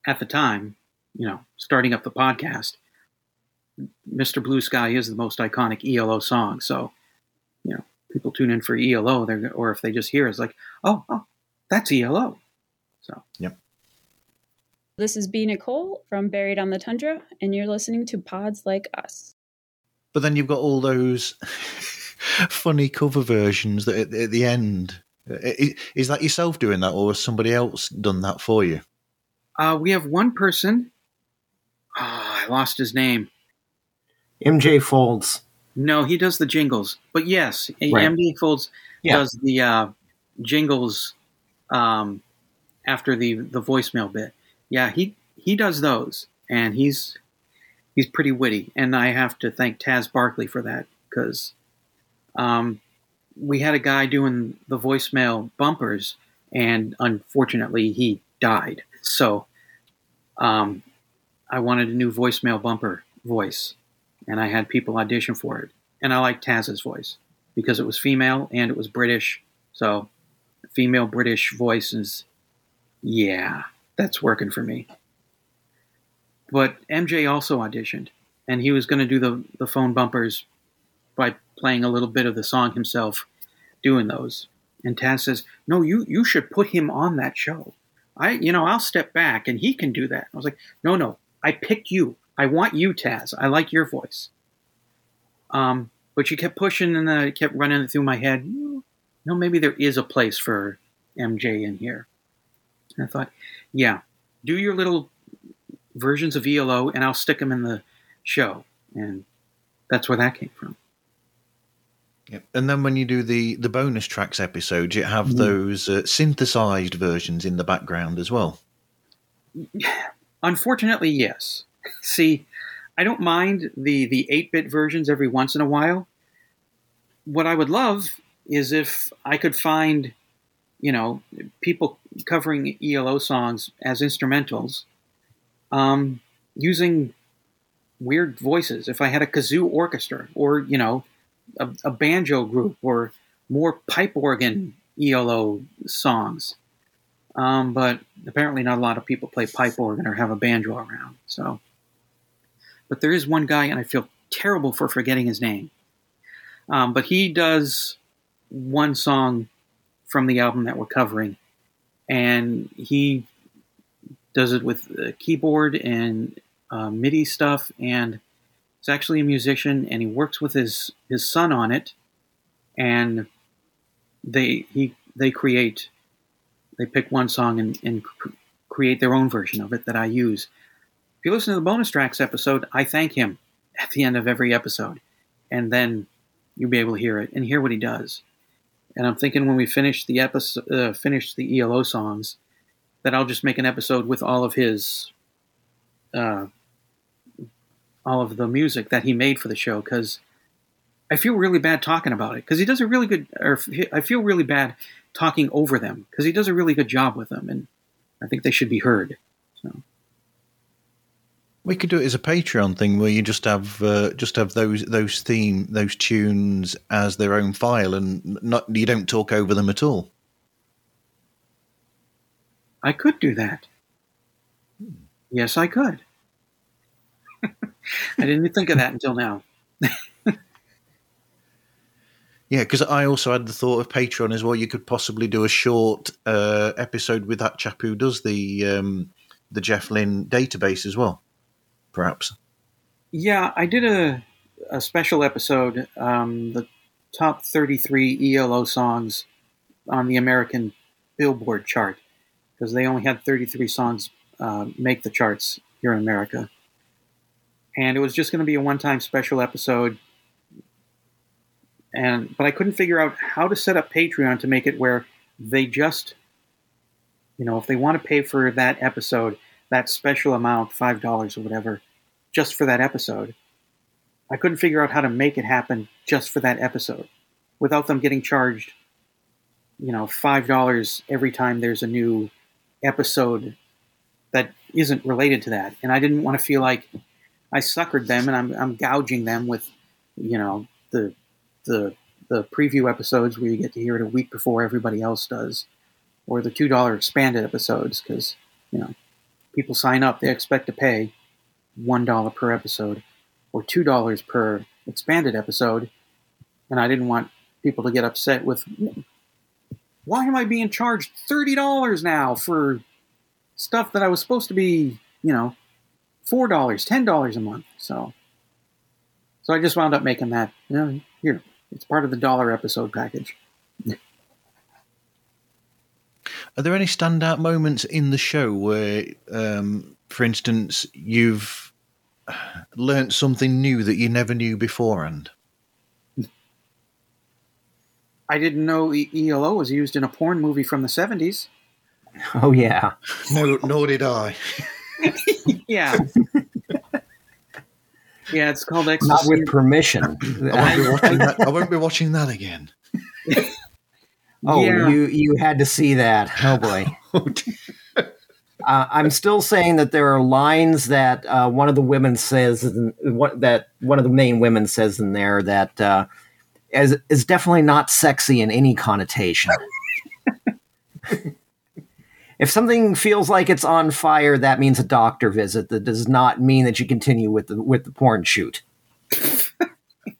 at the time, you know, starting up the podcast, Mr. Blue Sky is the most iconic ELO song. So, you know, people tune in for ELO, or if they just hear it, it's like, oh, oh, that's ELO. So, yep. This is B. Nicole from Buried on the Tundra, and you're listening to Pods Like Us. But then you've got all those [laughs] funny cover versions that at, at the end. Is that yourself doing that, or has somebody else done that for you? Uh, we have one person. Oh, I lost his name. MJ Folds. No, he does the jingles. But yes, Right. MJ Folds Yeah. does the uh, jingles um, after the the voicemail bit. Yeah, he he does those, and he's he's pretty witty. And I have to thank Taz Barkley for that because um, we had a guy doing the voicemail bumpers, and unfortunately, he died. So um, I wanted a new voicemail bumper voice, and I had people audition for it. And I liked Taz's voice because it was female and it was British. So, female British voice is, yeah, that's working for me. But MJ also auditioned, and he was going to do the, the phone bumpers by playing a little bit of the song himself, doing those. And Taz says, "No, you you should put him on that show. I, you know, I'll step back and he can do that." I was like, "No, no, I picked you. I want you, Taz. I like your voice." Um, but she kept pushing, and then I kept running it through my head. You know, maybe there is a place for MJ in here. And I thought, yeah, do your little versions of ELO, and I'll stick them in the show. And that's where that came from. Yep. And then when you do the the bonus tracks episodes, you have Mhm. those uh, synthesized versions in the background as well. [sighs] Unfortunately, yes. [laughs] See, I don't mind the the eight bit versions every once in a while. What I would love is if I could find, you know, people covering ELO songs as instrumentals, um, using weird voices. If I had a kazoo orchestra, or you know, a, a banjo group, or more pipe organ ELO songs, Um, but apparently, not a lot of people play pipe organ or have a banjo around. So, but there is one guy, and I feel terrible for forgetting his name. Um, but he does one song from the album that we're covering, and he does it with keyboard and uh, MIDI stuff, and he's actually a musician, and he works with his his son on it, and they he they create they pick one song and, and cr- create their own version of it that I use. If you listen to the bonus tracks episode, I thank him at the end of every episode, and then you'll be able to hear it and hear what he does. And I'm thinking when we finish the episode, uh, finish the ELO songs, that I'll just make an episode with all of his, uh, all of the music that he made for the show because I feel really bad talking about it because he does a really good, or I feel really bad talking over them because he does a really good job with them, and I think they should be heard. So We could do it as a Patreon thing where you just have uh, just have those those theme those tunes as their own file, and not you don't talk over them at all. I could do that. Yes, I could. [laughs] I didn't think of that until now. [laughs] Yeah, because I also had the thought of Patreon as well. You could possibly do a short uh, episode with that chap who does the um, the Jeff Lynne database as well, perhaps. Yeah, I did a, a special episode, um, the top 33 ELO songs on the American Billboard chart, because they only had 33 songs uh, make the charts here in America. And it was just going to be a one time special episode. And but I couldn't figure out how to set up Patreon to make it where they just, you know, if they want to pay for that episode, that special amount, five dollars or whatever, just for that episode. I couldn't figure out how to make it happen just for that episode without them getting charged, you know, five dollars every time there's a new episode that isn't related to that. And I didn't want to feel like I suckered them and I'm I'm gouging them with, you know, the the the preview episodes where you get to hear it a week before everybody else does, or the two dollar expanded episodes because you know people sign up they expect to pay one dollar per episode or two dollars per expanded episode, and I didn't want people to get upset with why am I being charged thirty dollars now for stuff that I was supposed to be you know four dollars ten dollars a month so. So I just wound up making that. You know, here, it's part of the dollar episode package. [laughs] Are there any standout moments in the show where, um, for instance, you've learnt something new that you never knew beforehand? I didn't know ELO was used in a porn movie from the 70s. Oh yeah. No, nor did I. [laughs] yeah. yeah, it's called Not with permission. I won't be watching that, I won't be watching that again. [laughs] Oh, Yeah. you you had to see that. Oh boy. [laughs] Uh, I'm still saying that there are lines that uh, one of the women says, in- what that one of the main women says in there that uh, is is definitely not sexy in any connotation. [laughs] if something feels like it's on fire, that means a doctor visit. That does not mean that you continue with the with the porn shoot. [laughs]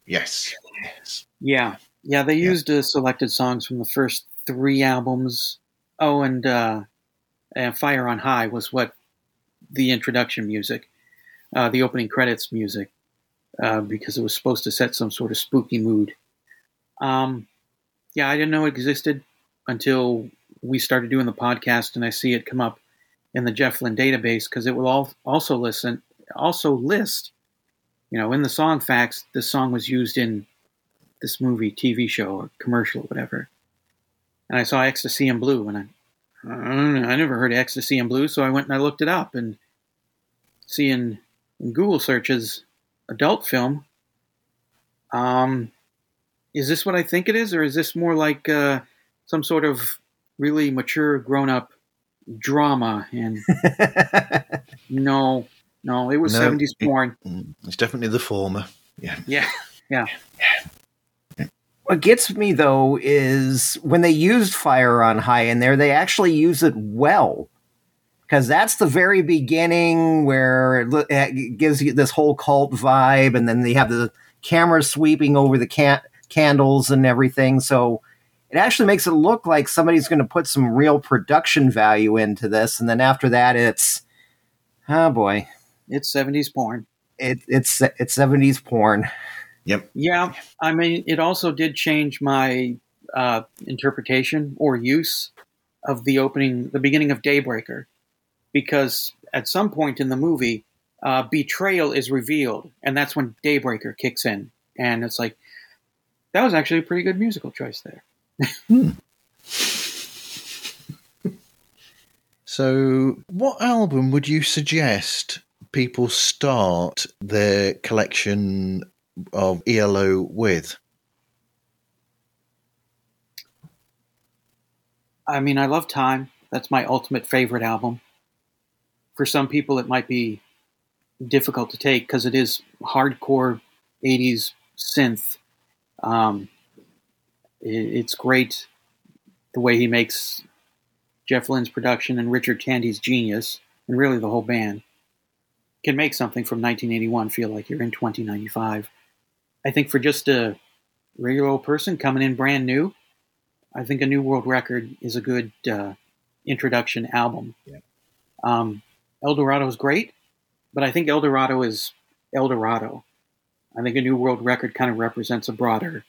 Yes. Yes. Yeah. Yeah, they used uh, selected songs from the first three albums. Oh, and uh, and Fire on High was what the introduction music, uh, the opening credits music, uh, because it was supposed to set some sort of spooky mood. Um, yeah, I didn't know it existed until we started doing the podcast, and I see it come up in the Jeff Lynne database because it will all, also listen also list, you know, in the song facts, this song was used in this movie, TV show, or commercial, or whatever. And I saw Ecstasy and Blue, and I, I, don't know, I never heard of Ecstasy and Blue, so I went and I looked it up, and seeing in Google searches adult film. Um, is this what I think it is, or is this more like uh, some sort of really mature, grown-up drama? And [laughs] no, no, it was No. seventies porn. Mm, It's definitely the former. Yeah. Yeah, yeah. What gets me though is when they used Fire on High in there, they actually use it well. Because that's the very beginning where it, it gives you this whole cult vibe, and then they have the camera sweeping over the can- candles and everything. So it actually makes it look like somebody's going to put some real production value into this. And then after that, it's oh boy, It's 70s porn. it, it's it's seventies porn. Yep. Yeah, I mean, it also did change my uh, interpretation or use of the opening, the beginning of Daybreaker, because at some point in the movie, uh, betrayal is revealed, and that's when Daybreaker kicks in, and it's like that was actually a pretty good musical choice there. [laughs] So, what album would you suggest people start their collection of ELO with? I mean, I love Time. That's my ultimate favorite album. For some people, it might be difficult to take because it is hardcore 80s synth. Um, it, it's great the way he makes Jeff Lynne's production and Richard Tandy's genius, and really the whole band, can make something from 1981 feel like you're in 2095. I think for just a regular old person coming in brand new, I think a New World Record is a good uh, introduction album. Yeah. Um, El Dorado is great, but I think El Dorado is El Dorado. I think a New World Record kind of represents a broader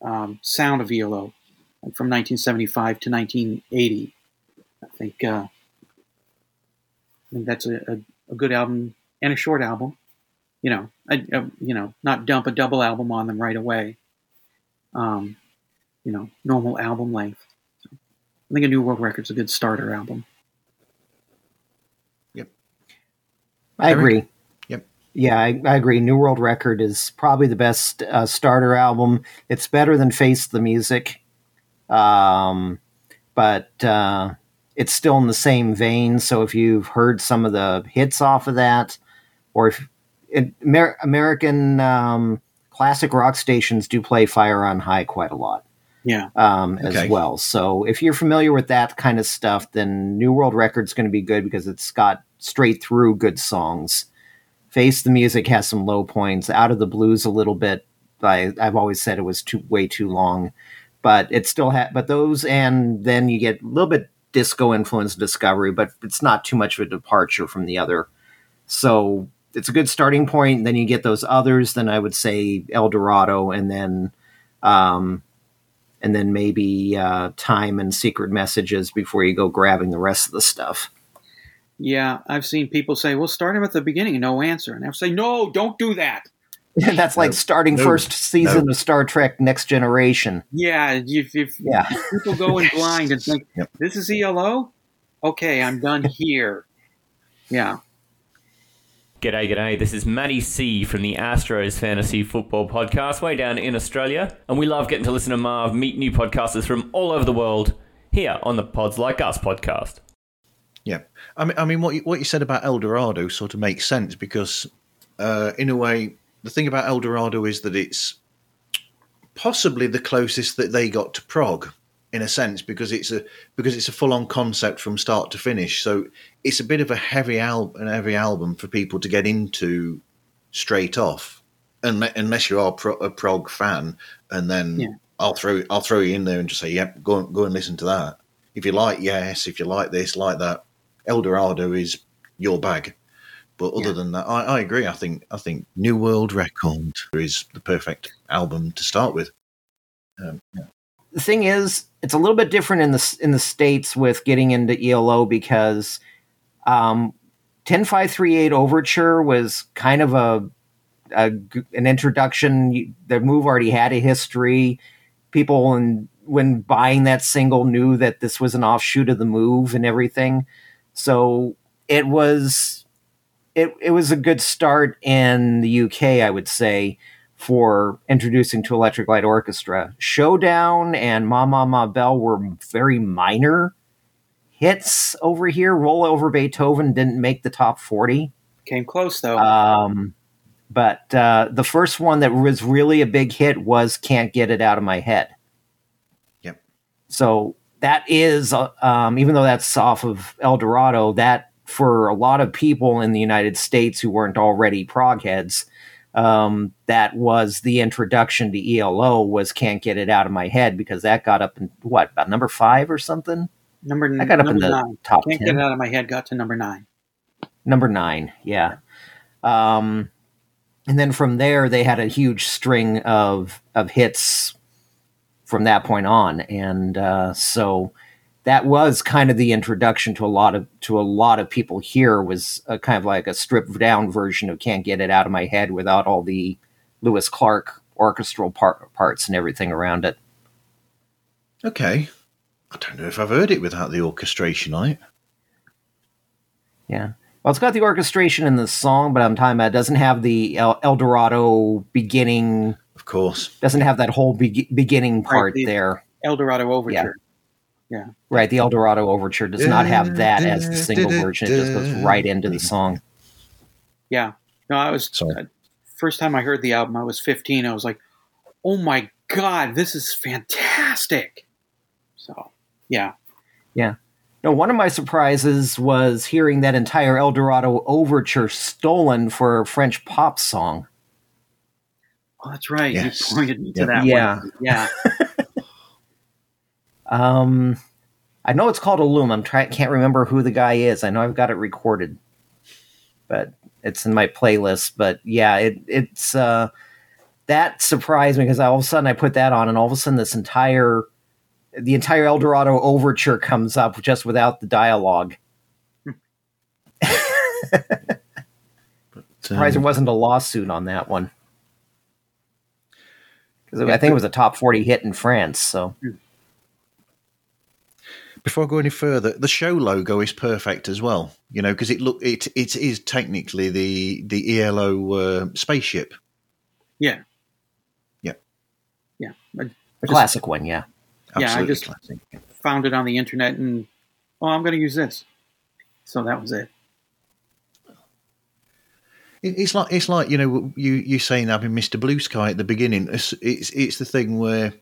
um, sound of ELO, like from 1975 to 1980. I think uh, I think that's a, a, a good album and a short album. You know, I, uh, you know, not dump a double album on them right away. Um, you know, normal album length. So I think a New World Record's a good starter album. Yep, I Eric? agree. Yep. Yeah, I, I agree. New World Record is probably the best uh, starter album. It's better than Face the Music, um, but uh, it's still in the same vein. So if you've heard some of the hits off of that, or if it, Amer- American um, classic rock stations do play Fire on High quite a lot Yeah. um, as Okay. well. So if you're familiar with that kind of stuff, then New World Record's going to be good because it's got straight through good songs. Face the Music has some low points. Out of the Blues a little bit. I, I've always said it was too way too long, but it still had. But those and then you get a little bit disco influence Discovery, but it's not too much of a departure from the other. So it's a good starting point. Then you get those others. Then I would say El Dorado, and then um, and then maybe uh, time and secret messages before you go grabbing the rest of the stuff. Yeah, I've seen people say, "Well, start him at the beginning, no answer," and I say, "No, don't do that." [laughs] That's like No, starting no, first season no. of Star Trek Next Generation. Yeah, if, if Yeah. people go in [laughs] blind and think Yep. this is ELO, okay, I'm done here. Yeah, G'day, g'day. This is Matty C from the Astros Fantasy Football Podcast, way down in Australia. And we love getting to listen to Marv meet new podcasters from all over the world here on the Pods Like Us podcast. Yeah, I mean, I mean, what you, what you said about El Dorado sort of makes sense because, uh, in a way, the thing about El Dorado is that it's possibly the closest that they got to prog, in a sense, because it's a because it's a full on concept from start to finish. So it's a bit of a heavy album, an heavy album for people to get into straight off, unless, unless you are pro, a prog fan, and then Yeah. I'll throw I'll throw you in there and just say, yep, go go and listen to that. If you like, yes. If you like this, like that. El Dorado is your bag. But other Yeah. than that, I, I agree. I think I think New World Record is the perfect album to start with. Um, yeah. the thing is, it's a little bit different in the in the states with getting into ELO because um, ten five three eight Overture was kind of a, a an introduction. The move already had a history. People and when buying that single knew that this was an offshoot of the move and everything. So it was it it was a good start in the UK, I would say for introducing to Electric Light Orchestra. Showdown and Ma Ma Ma Bell were very minor hits over here. Roll Over Beethoven didn't make the top 40. came close though. Um, but uh, the first one that was really a big hit was "Can't Get It Out of My Head." Yep. So that is, uh, um, even though that's off of El Dorado, that for a lot of people in the United States who weren't already prog heads, um, that was the introduction to ELO was "Can't Get It Out of My Head" because that got up in what about number five or something? Number I got up in the nine. top Can't 10. get it out of my head. Got to number nine. Number nine, yeah. Um, and then from there, they had a huge string of of hits from that point on, and uh, so that was kind of the introduction to a lot of to a lot of people here was a kind of like a stripped down version of "Can't Get It Out of My Head" without all the Louis Clark orchestral part, parts and everything around it. Okay. I don't know if I've heard it without the orchestration on it. Yeah. Well, it's got the orchestration in the song, but I'm talking about it doesn't have the El, Eldorado beginning. Of course. Doesn't have that whole be- beginning part the- there. Eldorado Overture. Yeah. Right. The Eldorado Overture does not have that as the single version. It just goes right into the song. Yeah. No, I was Sorry. uh, first time I heard the album. I was 15. I was like, "Oh my god, this is fantastic!" So, yeah. Yeah. No, one of my surprises was hearing that entire Eldorado Overture stolen for a French pop song. Oh, that's right. Yes. You pointed me to that. Yeah. One. Yeah. [laughs] Um, I know it's called Illum. I'm trying. Can't remember who the guy is. I know I've got it recorded, but it's in my playlist. But yeah, it, it's uh, that surprised me because all of a sudden I put that on, and all of a sudden this entire the entire Eldorado overture comes up just without the dialogue. [laughs] Surprised there Um, wasn't a lawsuit on that one. 'Cause I think it was a top forty hit in France. So before I go any further, the show logo is perfect as well. You know, because it look it it is technically the the ELO uh, spaceship. Yeah. Yeah. Yeah. I the classic one, yeah. Yeah, I just- classic. found it on the internet and, oh, I'm going to use this. So that was it. It- It's like it's like you know you you saying having Mr. Blue Sky at the beginning. It's it's, it's the thing where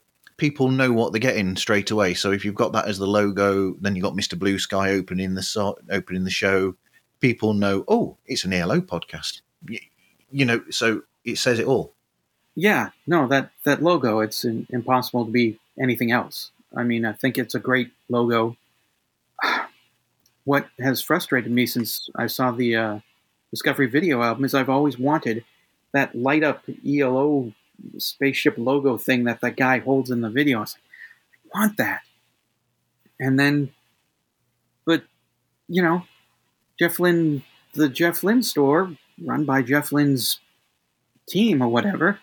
people know what they're getting straight away. So if you've got that as the logo, then you've got Mr. Blue Sky opening the so- opening the show. People know, oh, it's an ELO podcast. You, you know, so it says it all. Yeah, no, that that logo, it's in, impossible to be anything else. I mean, I think it's a great logo. [sighs] What has frustrated me since I saw the uh, Discovery Video album is I've always wanted that light up ELO spaceship logo thing that that guy holds in the video. I was like, I want that. And then, but you know, Jeff Lynne, the Jeff Lynne store run by Jeff Lynne's team or whatever,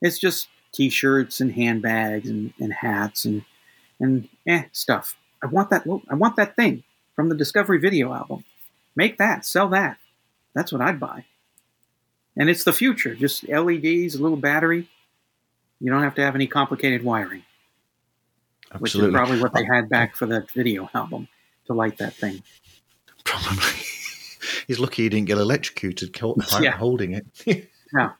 it's just t-shirts and handbags and, and hats and and eh stuff. I want that. I want that thing from the Discovery Video album. Make that. Sell that. That's what I'd buy. And it's the future. Just LEDs, a little battery. You don't have to have any complicated wiring, which is probably what they had back [laughs] for that video album to light that thing. Probably. [laughs] He's lucky he didn't get electrocuted [laughs] Yeah. holding it. Yeah.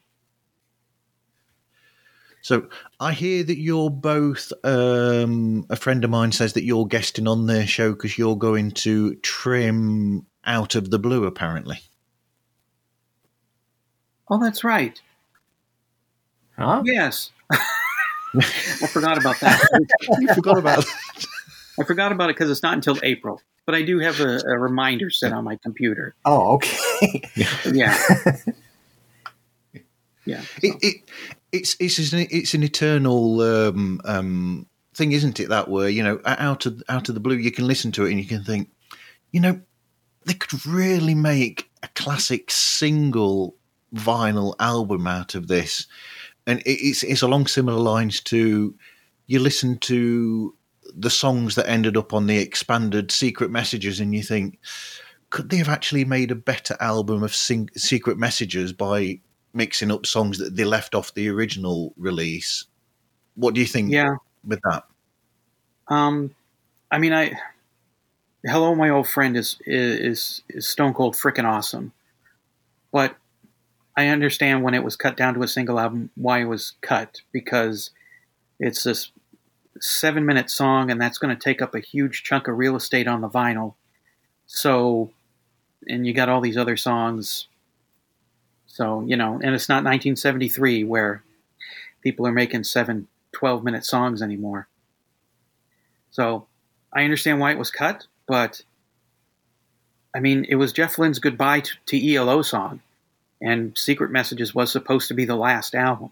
So I hear that you're both. Um, a friend of mine says that you're guesting on their show because you're going to trim out of the blue. Apparently, Oh, that's right. Huh? Yes. I forgot about that. [laughs] you forgot about that. I forgot about it because it's not until April. But I do have a, a reminder set on my computer. Oh, okay. [laughs] Yeah. Yeah. It, it, it's it's an, it's an eternal um, um, thing, isn't it? That where you know, out of out of the blue, you can listen to it and you can think, you know, they could really make a classic single vinyl album out of this, and it's it's along similar lines to you listen to the songs that ended up on the expanded secret messages, and you think, could they have actually made a better album of sing- secret messages by mixing up songs that they left off the original release? What do you think Yeah. with that? Um, I mean, I. Hello, my old friend is is is Stone Cold freaking awesome, but I understand when it was cut down to a single album why it was cut because it's this seven minute song and that's going to take up a huge chunk of real estate on the vinyl. So, and you got all these other songs. So, you know, and it's not 1973 where people are making seven, 12 minute songs anymore. So I understand why it was cut, but I mean, it was Jeff Lynne's goodbye to, to ELO song, and Secret Messages was supposed to be the last album.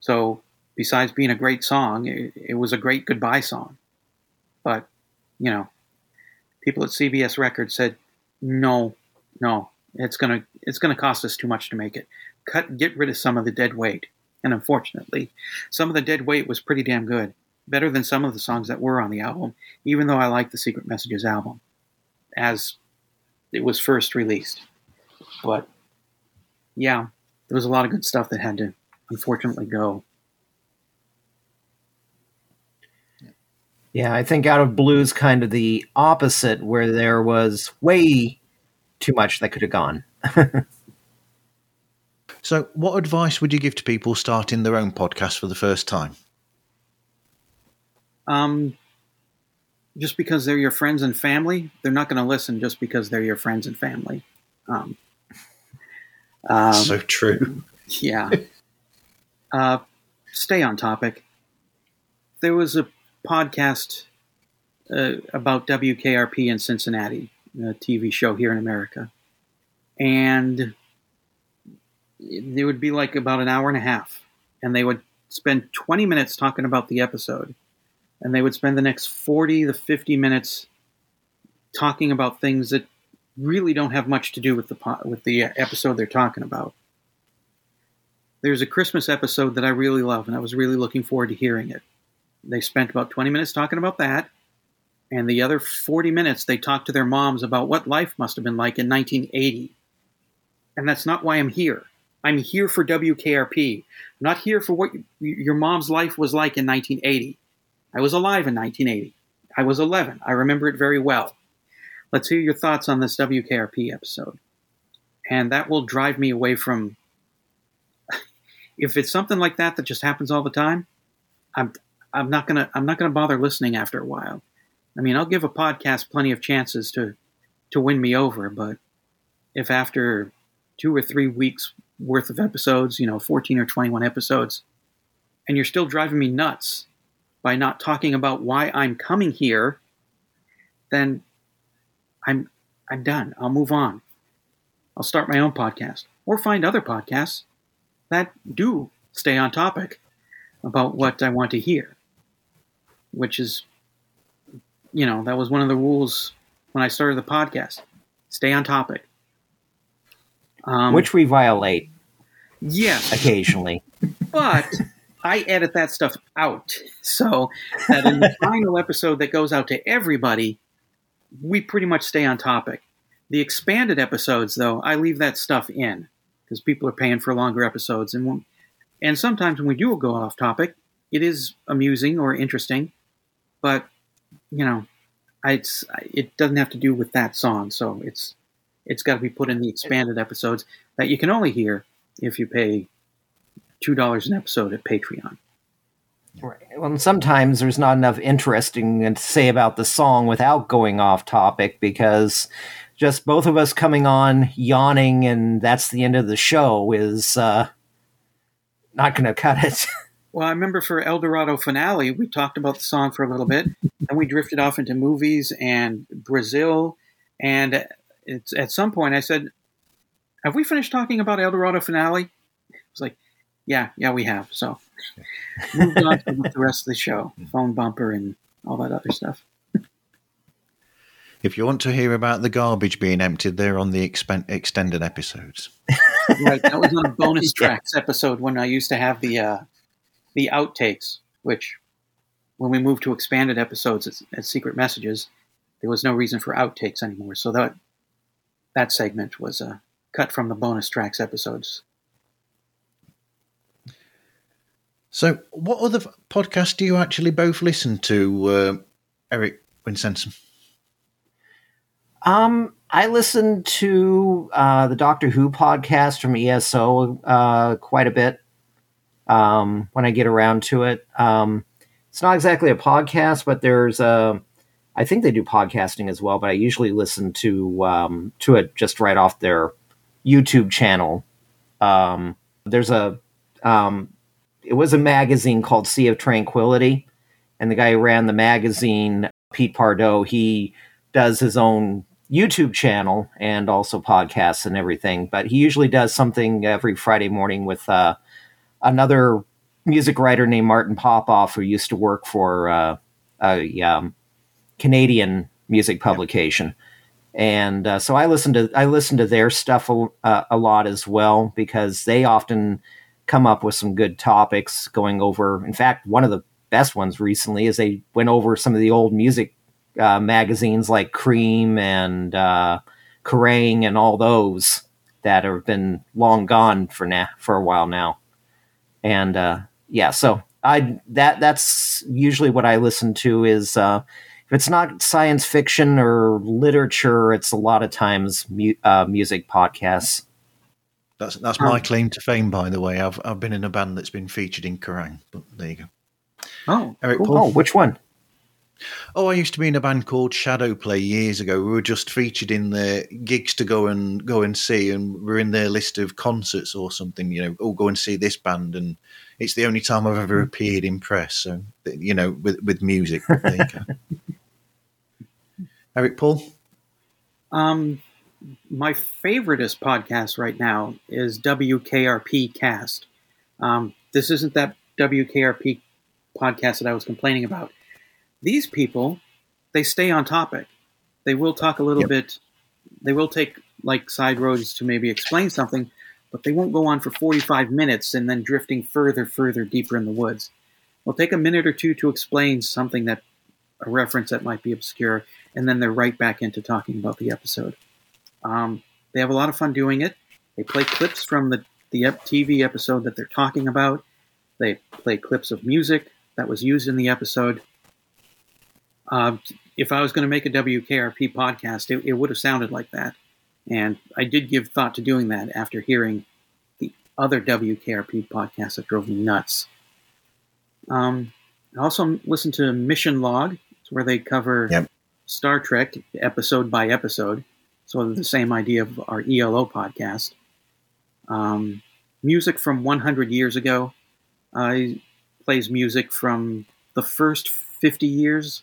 So, besides being a great song, it, it was a great goodbye song. But, you know, people at CBS Records said, no, no, it's gonna it's gonna cost us too much to make it. Cut, get rid of some of the dead weight. And unfortunately, some of the dead weight was pretty damn good, better than some of the songs that were on the album. Even though I like the Secret Messages album, as it was first released. But yeah, there was a lot of good stuff that had to unfortunately go. Yeah, I think Out of Blue's kind of the opposite, where there was way too much that could have gone. [laughs] so, what advice would you give to people starting their own podcast for the first time? Um, just because they're your friends and family, they're not going to listen just because they're your friends and family. Um, um, so true. [laughs] Yeah. uh, stay on topic. There was a podcast uh, about WKRP in Cincinnati, a TV show here in America. And it would be like about an hour and a half. And they would spend 20 minutes talking about the episode. And they would spend the next 40 to 50 minutes talking about things that really don't have much to do with the with the uh, episode they're talking about. There's a Christmas episode that I really love, and I was really looking forward to hearing it. They spent about 20 minutes talking about that, and the other 40 minutes they talked to their moms about what life must have been like in 1980. And that's not why I'm here. I'm here for WKRP. I'm not here for what your mom's life was like in 1980. I was alive in 1980. I was 11. I remember it very well. Let's hear your thoughts on this WKRP episode. And that will drive me away from. If it's something like that that just happens all the time, I'm I'm not gonna I'm not gonna bother listening after a while. I mean, I'll give a podcast plenty of chances to to win me over, but if after two or three weeks worth of episodes, you know, 14 or 21 episodes, and you're still driving me nuts by not talking about why I'm coming here, then I'm I'm done. I'll move on. I'll start my own podcast or find other podcasts that do stay on topic about what I want to hear, which is, you know, that was one of the rules when I started the podcast. Stay on topic. Um, which we violate. Yes. Occasionally. [laughs] But I edit that stuff out so that in the [laughs] final episode that goes out to everybody, we pretty much stay on topic. The expanded episodes, though, I leave that stuff in because people are paying for longer episodes, and and sometimes when we do go off topic, it is amusing or interesting, but you know, it's it doesn't have to do with that song, so it's it's got to be put in the expanded episodes that you can only hear if you pay two dollars an episode at Patreon. Right. Well, sometimes there's not enough interesting to say about the song without going off topic because just both of us coming on yawning and that's the end of the show is uh, not going [laughs] to cut it. well, I remember for Eldorado finale, we talked about the song for a little bit, and we drifted off into movies and Brazil. And it's at some point I said, "Have we finished talking about Eldorado finale?" It's like, "Yeah, yeah, we have." So moved on to the rest of the show, phone bumper and all that other stuff. If you want to hear about the garbage being emptied, they're on the expen- extended episodes. right, that was on a bonus [laughs] tracks episode when I used to have the uh, the outtakes, which when we moved to expanded episodes as, as secret messages, there was no reason for outtakes anymore. So that that segment was uh, cut from the bonus tracks episodes. So, what other podcasts do you actually both listen to, uh, Eric Winsenson? Um, I listen to uh, the Doctor Who podcast from ESO uh, quite a bit um, when I get around to it. Um, it's not exactly a podcast, but there's a. I think they do podcasting as well, but I usually listen to um, to it just right off their YouTube channel. Um, there's a um, it was a magazine called Sea of Tranquility, and the guy who ran the magazine, Pete Pardo, he does his own YouTube channel and also podcasts and everything. But he usually does something every Friday morning with uh, another music writer named Martin Popoff, who used to work for uh, a um, Canadian music publication. And uh, so I listen to I listen to their stuff a, uh, a lot as well because they often come up with some good topics going over. In fact, one of the best ones recently is they went over some of the old music uh, magazines like Cream and uh, Kerrang and all those that have been long gone for now for a while now. And uh, yeah, so I that that's usually what I listen to is uh, if it's not science fiction or literature, it's a lot of times mu- uh, music podcasts. That's that's my claim to fame, by the way. I've I've been in a band that's been featured in Kerrang, but there you go. Oh, Eric cool. Paul. Oh, which one? Oh, I used to be in a band called Shadow Play years ago. We were just featured in their gigs to go and go and see, and we're in their list of concerts or something. You know, oh, go and see this band, and it's the only time I've ever appeared in press. So, you know, with with music. There you go. [laughs] Eric Paul. Um, my favoriteest podcast right now is WKRP Cast. Um, this isn't that WKRP podcast that I was complaining about. These people, they stay on topic. They will talk a little Yep. bit. They will take like side roads to maybe explain something, but they won't go on for 45 minutes and then drifting further, further deeper in the woods. They'll take a minute or two to explain something that a reference that might be obscure, and then they're right back into talking about the episode. Um, they have a lot of fun doing it. They play clips from the, the TV episode that they're talking about. They play clips of music that was used in the episode. Um, if I was going to make a WKRP podcast, it, it would have sounded like that. And I did give thought to doing that after hearing the other WKRP podcasts that drove me nuts. Um, I also listened to Mission Log, it's where they cover Yep. Star Trek episode by episode. So the same idea of our ELO podcast. Um, music from 100 years ago. I plays music from the first 50 years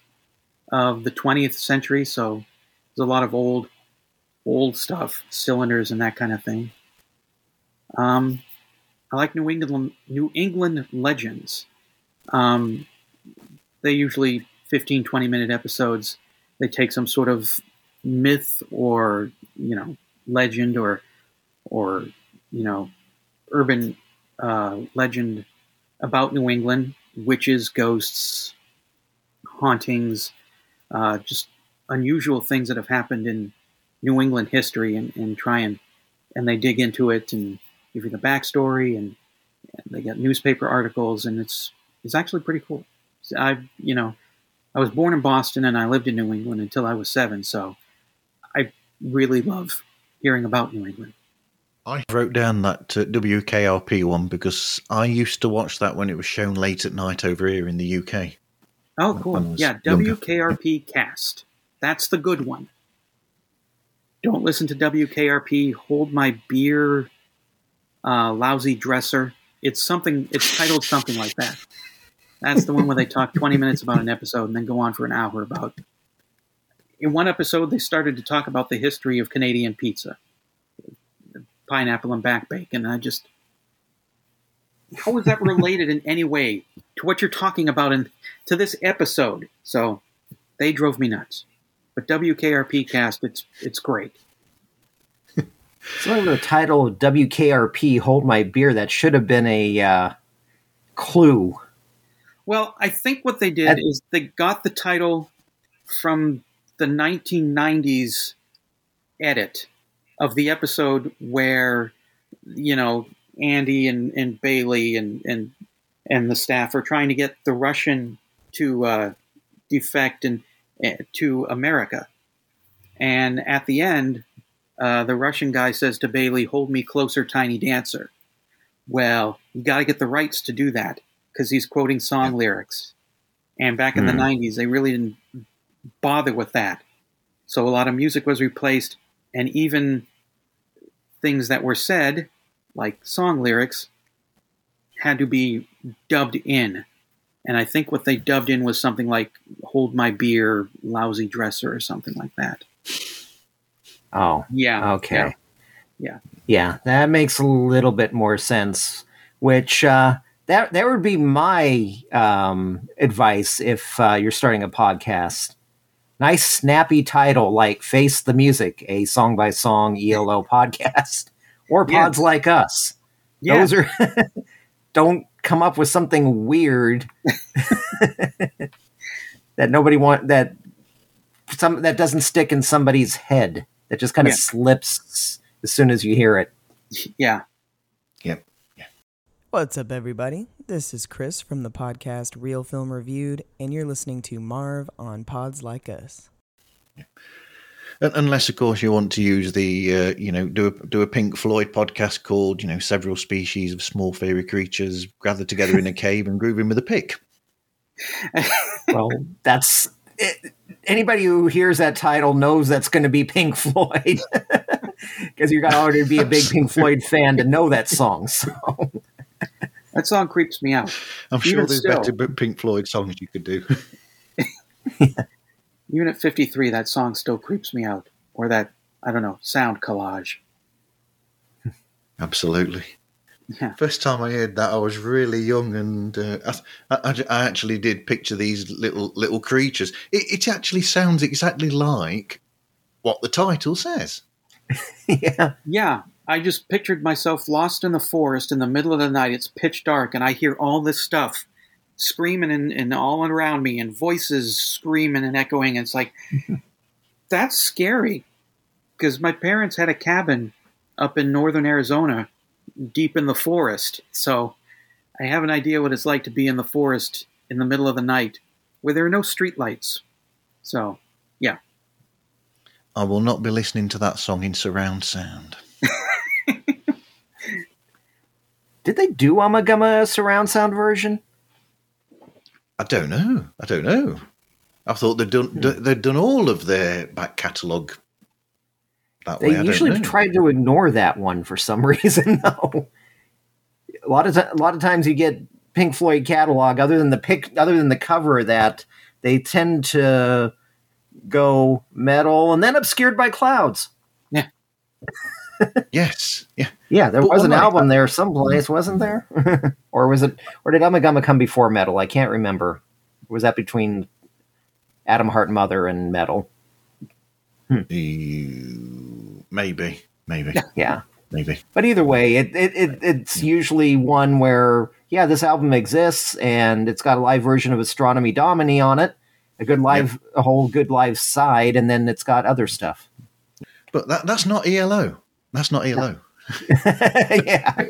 of the 20th century. So there's a lot of old, old stuff, cylinders and that kind of thing. Um, I like New England New England legends. Um, they usually 15, 20 minute episodes. They take some sort of myth or you know legend or or you know urban uh, legend about New England, witches, ghosts, hauntings, uh, just unusual things that have happened in New England history, and, and try and and they dig into it and give you the backstory, and, and they get newspaper articles, and it's it's actually pretty cool. I you know I was born in Boston and I lived in New England until I was seven, so I really love hearing about New England. I wrote down that uh, WKRP one because I used to watch that when it was shown late at night over here in the UK. Oh, cool. Yeah, younger. WKRP cast. That's the good one. Don't listen to WKRP. Hold my beer, uh, lousy dresser. It's something. It's titled something like that. That's the one where they talk 20 minutes about an episode and then go on for an hour about. In one episode, they started to talk about the history of Canadian pizza, pineapple and back bacon. I just, how is that related in any way to what you're talking about in to this episode? So they drove me nuts. But WKRP cast, it's it's great. [laughs] So the title of WKRP, Hold My Beer, that should have been a uh, clue. Well, I think what they did And- is they got the title from the 1990s edit of the episode where, you know, Andy and, and Bailey and, and and the staff are trying to get the Russian to uh, defect and uh, to America, And at the end, uh, the Russian guy says to Bailey, "Hold me closer, tiny dancer." Well, you got to get the rights to do that because he's quoting song lyrics. And back in the Hmm. '90s, they really didn't bother with that. So a lot of music was replaced, and even things that were said, like song lyrics, had to be dubbed in. And I think what they dubbed in was something like "Hold my beer, lousy dresser" or something like that. Oh, Yeah. okay. Yeah. Yeah. Yeah, that makes a little bit more sense. Which uh, that that would be my um, advice if uh, you're starting a podcast. Nice snappy title like "Face the Music," a song by song ELO podcast, or Yeah. pods like us. Yeah. Those are [laughs] don't come up with something weird [laughs] that nobody want that some that doesn't stick in somebody's head that just kind of Yeah. slips as soon as you hear it. Yeah. Yep. What's up, everybody? This is Chris from the podcast Real Film Reviewed, and you're listening to Marv on Pods Like Us. Un- Unless, of course, you want to use the, uh, you know, do a, do a Pink Floyd podcast called, you know, several species of small fairy creatures gathered together in a cave and grooving with a pick. [laughs] Well, that's it, anybody who hears that title knows that's going to be Pink Floyd [laughs] because you got to already be a big Pink [laughs] Floyd fan to know that song. So That song creeps me out. I'm sure Even there's still. better Pink Floyd songs you could do. [laughs] Even at 53, that song still creeps me out. Or that, I don't know, sound collage. [laughs] Absolutely. Yeah. First time I heard that, I was really young, and uh, I, I, I actually did picture these little little creatures. It, it actually sounds exactly like what the title says. [laughs] yeah, Yeah, I just pictured myself lost in the forest in the middle of the night. It's pitch dark, and I hear all this stuff screaming and, and all around me, and voices screaming and echoing. And it's like, [laughs] that's scary. Because my parents had a cabin up in northern Arizona, deep in the forest. So I have an idea what it's like to be in the forest in the middle of the night where there are no streetlights. So, yeah. I will not be listening to that song in surround sound. [laughs] did they do Ummagumma surround sound version? I don't know. I don't know. I thought they'd done hmm. d- they'd done all of their back catalogue that They way. I usually don't try to ignore that one for some [laughs] reason, though. A lot of ti- a lot of times you get Pink Floyd catalog, other than the pic, other than the cover, of that they tend to go Meddle and then obscured by clouds. Yes, yeah, Yeah, there But was an album there someplace, wasn't there? [laughs] or was it? Or did Ummagumma come before Meddle? I can't remember. Was that between Atom Heart Mother and Meddle? Hmm. You- maybe, maybe, [laughs] Yeah. maybe. But either way, it, it, it it's usually one where yeah, this album exists and it's got a live version of Astronomy Domine on it, a good live, a whole good live side, and then it's got other stuff. But that that's not ELO. That's not ELO. [laughs] yeah.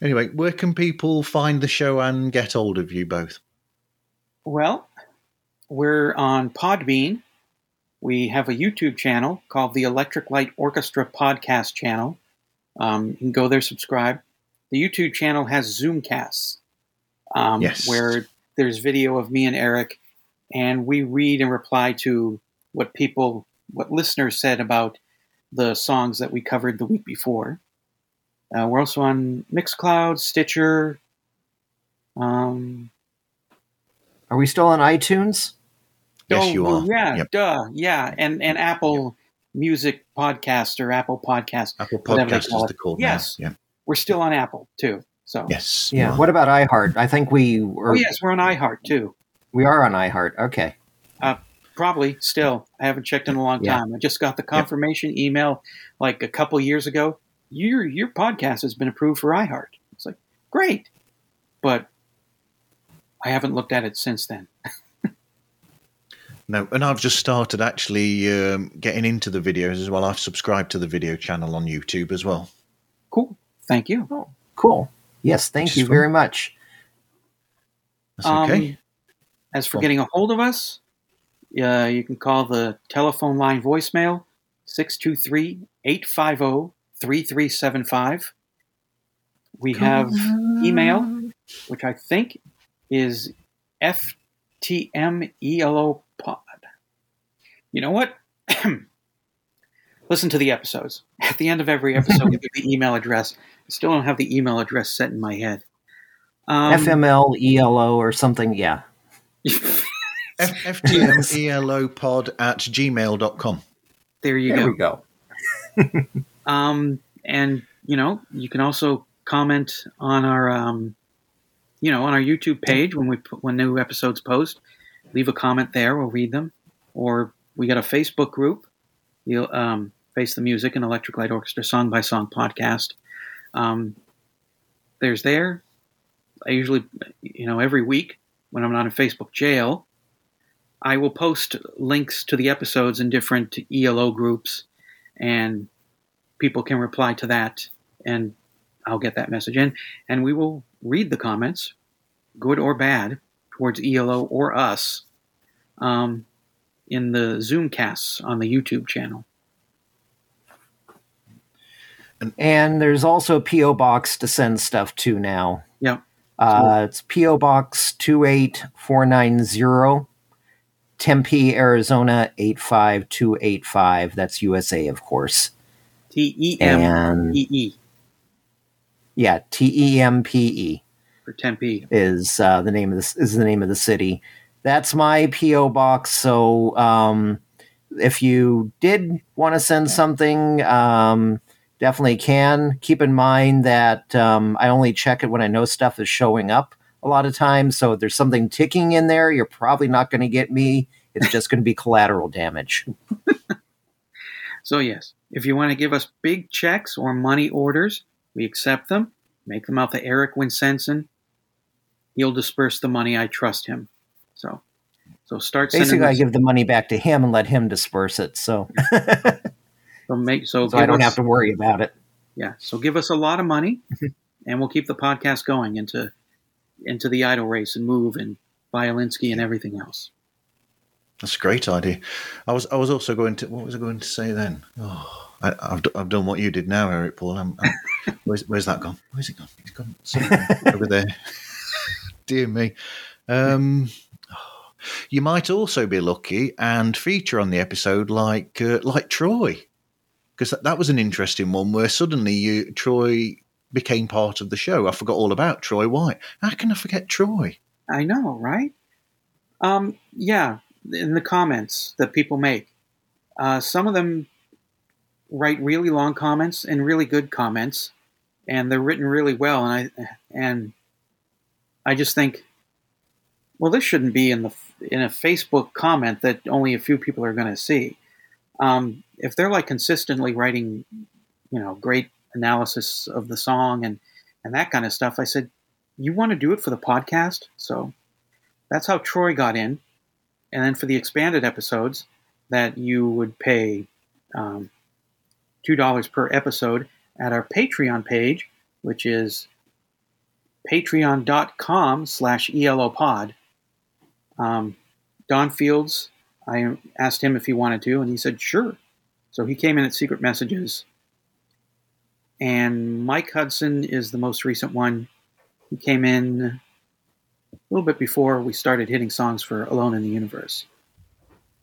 Anyway, where can people find the show and get hold of you both? Well, we're on Podbean. We have a YouTube channel called the Electric Light Orchestra Podcast Channel. Um, you can go there, subscribe. The YouTube channel has Zoomcasts, um, Yes. where there's video of me and Eric, and we read and reply to what people, what listeners said about the songs that we covered the week before. Uh, we're also on Mixcloud, Stitcher. Um, Are we still on iTunes? Yes, Oh, you are. Yeah, Yep. duh, yeah, and and Apple Music Podcast or Apple Podcast. Apple whatever they Podcast call is it. the call. Yes, Now. Yeah. we're still on Apple too. So Yes. Yeah. are. What about iHeart? I think we were. oh yes, we're on iHeart too. We are on iHeart. Okay. Probably still. I haven't checked in a long Yeah. time. I just got the confirmation email like a couple years ago. Your your podcast has been approved for iHeart. It's like great, but I haven't looked at it since then. No, and I've just started actually um, getting into the videos as well. I've subscribed to the video channel on YouTube as well. Cool. Thank you. Oh, Cool. Yes. Thank Which you very much. That's okay. Um, as for Cool. getting a hold of us, Uh, you can call the telephone line voicemail 623 850 3375. We have email, which I think is FTMELO pod. You know what? [clears throat] Listen to the episodes. At the end of every episode, we give the email address. I still don't have the email address set in my head. Um, FML, ELO, or something. Yeah. [laughs] F- FTMELO pod at gmail.com. There you There go. we go. [laughs] Um, and you know, you can also comment on our, um, you know, on our YouTube page when we put, when new episodes post. Leave a comment there. We'll read them. Or we got a Facebook group, the um, Face the Music and Electric Light Orchestra Song by Song podcast. Um, there's there. I usually, you know, every week when I'm not in Facebook jail, I will post links to the episodes in different ELO groups, and people can reply to that, and I'll get that message in, and we will read the comments, good or bad, towards ELO or us, um, in the Zoom casts on the YouTube channel. And there's also a P.O. Box to send stuff to now. Yeah. Uh, it's P.O. Box 28490, Tempe, Arizona 85285. That's USA, of course. T E M E E yeah, T E M P E for Tempe. is uh, the name of this is the name of the city. That's my PO box. So um, if you did want to send something, um, definitely can. Keep in mind that um, I only check it when I know stuff is showing up a lot of times. So if there's something ticking in there, you're probably not going to get me. It's just going to be collateral damage. [laughs] So, yes, if you want to give us big checks or money orders, we accept them. Make them out to Eric Winsenson. He'll disperse the money. I trust him. So, so start. Basically, I give the money back to him and let him disperse it. So, [laughs] so make so, so I don't us- have to worry about it. Yeah. So give us a lot of money, [laughs] and we'll keep the podcast going into into the Idle Race and move and Violinski and everything else. That's a great idea. I was I was also going to what was I going to say then? Oh, I, I've d- I've done what you did now, Eric Paul. I'm, I'm, [laughs] where's where's that gone? Where's it gone? It's gone over there. [laughs] Dear me. Um, you might also be lucky and feature on the episode like uh, like Troy, because that, that was an interesting one where suddenly you Troy became part of the show. I forgot all about Troy White. How can I forget Troy? I know, right? Um, yeah, in the comments that people make, uh, some of them write really long comments and really good comments, and they're written really well. And I and I just think, well, this shouldn't be in the in a Facebook comment that only a few people are going to see. Um, if they're like consistently writing, you know, great analysis of the song and and that kind of stuff, I said, you want to do it for the podcast, so that's how Troy got in. And then for the expanded episodes, that you would pay um, two dollars per episode at our Patreon page, which is patreon.com slash elopod. Um, Don Fields, I asked him if he wanted to, and he said sure. So he came in at Secret Messages. And Mike Hudson is the most recent one. He came in a little bit before we started hitting songs for Alone in the Universe.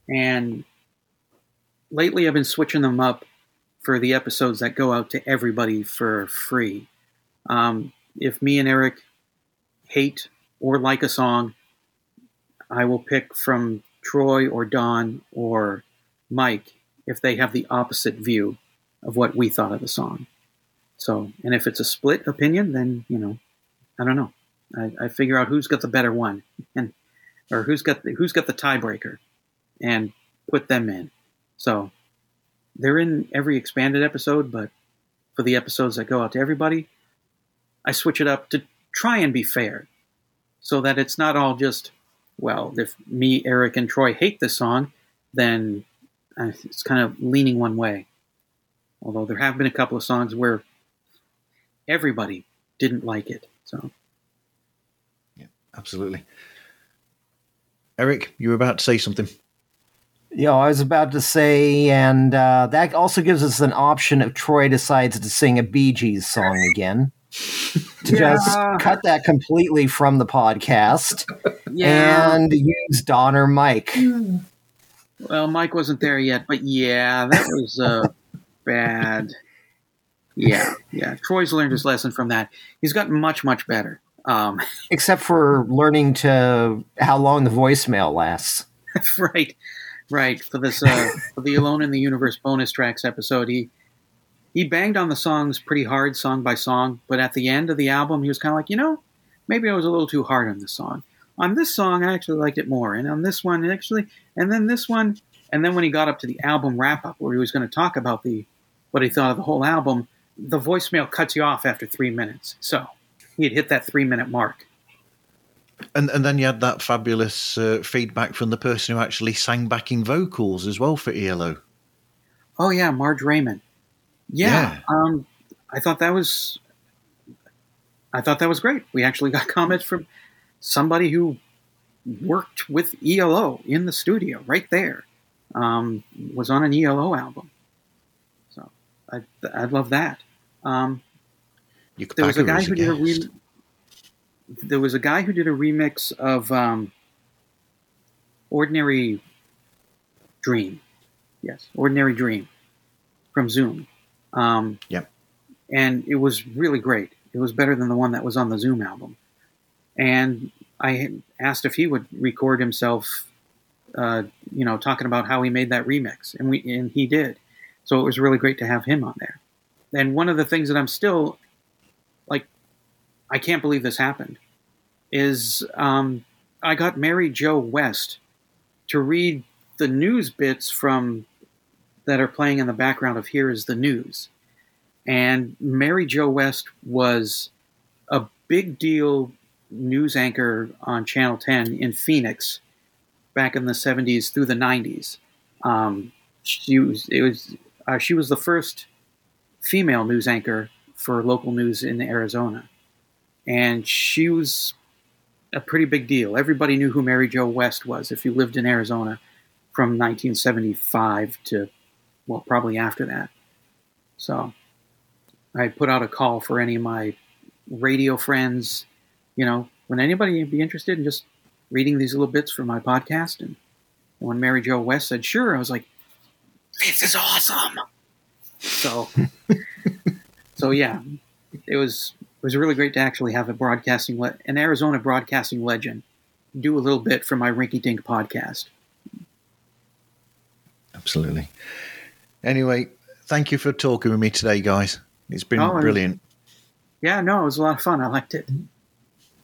And lately I've been switching them up for the episodes that go out to everybody for free. Um, if me and Eric hate or like a song, I will pick from Troy or Don or Mike if they have the opposite view of what we thought of the song. So, and if it's a split opinion, then, you know, I don't know. I, I figure out who's got the better one and, or who's got the, who's got the tiebreaker and put them in. So they're in every expanded episode, but for the episodes that go out to everybody, I switch it up to try and be fair so that it's not all just, well, if me, Eric, and Troy hate this song, then uh, it's kind of leaning one way. Although there have been a couple of songs where everybody didn't like it. So yeah, Absolutely. Eric, you were about to say something. You know, I was about to say, and uh, that also gives us an option if Troy decides to sing a Bee Gees song again. to just cut that completely from the podcast Yeah. and use Don or Mike. Well, Mike wasn't there yet, but yeah, that was uh, bad. Yeah, [laughs] yeah. Troy's learned his lesson from that. He's gotten much, much better. Um, [laughs] Except for learning to how long the voicemail lasts. [laughs] right, right. For this, uh, for the Alone in the Universe bonus tracks episode, he he banged on the songs pretty hard, song by song. But at the end of the album, he was kind of like, you know, maybe I was a little too hard on this song. On this song, I actually liked it more, and on this one, actually, and then this one, and then when he got up to the album wrap up, where he was going to talk about the what he thought of the whole album, the voicemail cuts you off after three minutes. So had hit that three minute mark. And and then you had that fabulous uh, feedback from the person who actually sang backing vocals as well for ELO. Oh yeah, Marge Raymond. Yeah, Yeah. Um, I thought that was, I thought that was great. We actually got [laughs] comments from somebody who worked with ELO in the studio right there. Um, was on an ELO album, so I I love that. Um, there was a guy who did a re- there was a guy who did a remix of um, Ordinary Dream. Yes, Ordinary Dream from Zoom. Um, Yep. And it was really great. It was better than the one that was on the Zoom album. And I asked if he would record himself, uh, you know, talking about how he made that remix, and we and he did. So it was really great to have him on there. And one of the things that I'm still like, I can't believe this happened, is um, I got Mary Jo West to read the news bits from that are playing in the background of Here is the News. And Mary Jo West was a big deal news anchor on Channel 10 in Phoenix back in the 70s through the 90s. Um, she was it was uh, she was the first female news anchor for local news in Arizona, and she was a pretty big deal. Everybody knew who Mary Jo West was if you lived in Arizona from 1975 to well, probably after that. So I put out a call for any of my radio friends. You know, would anybody be interested in just reading these little bits for my podcast? And when Mary Jo West said sure, I was like, "This is awesome." So, so yeah, it was it was really great to actually have a broadcasting le- an Arizona broadcasting legend do a little bit for my Rinky Dink podcast. Absolutely. Anyway, thank you for talking with me today, guys. It's been Oh, brilliant. Yeah, no, it was a lot of fun. I liked it.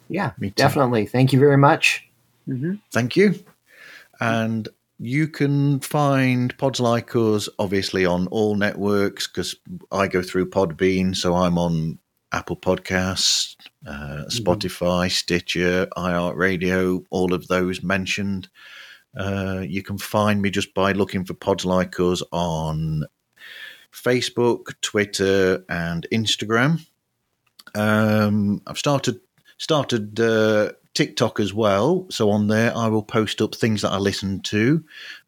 Yeah, Me too. definitely. Thank you very much. hmm Thank you. And you can find pods like us obviously on all networks because I go through Podbean, so I'm on Apple Podcasts, uh, Spotify, Stitcher, iHeartRadio, all of those mentioned. Uh, you can find me just by looking for pods like us on Facebook, Twitter, and Instagram. Um, I've started started uh, TikTok as well, so on there I will post up things that I listen to.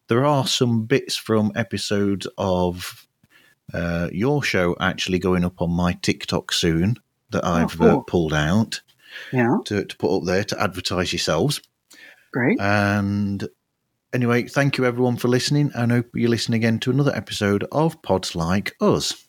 There are some bits from episodes of uh, your show actually going up on my TikTok soon that I've uh, cool. pulled out Yeah, to, to put up there to advertise yourselves. great. And anyway, thank you everyone for listening, and hope you listen again to another episode of Pods Like Us.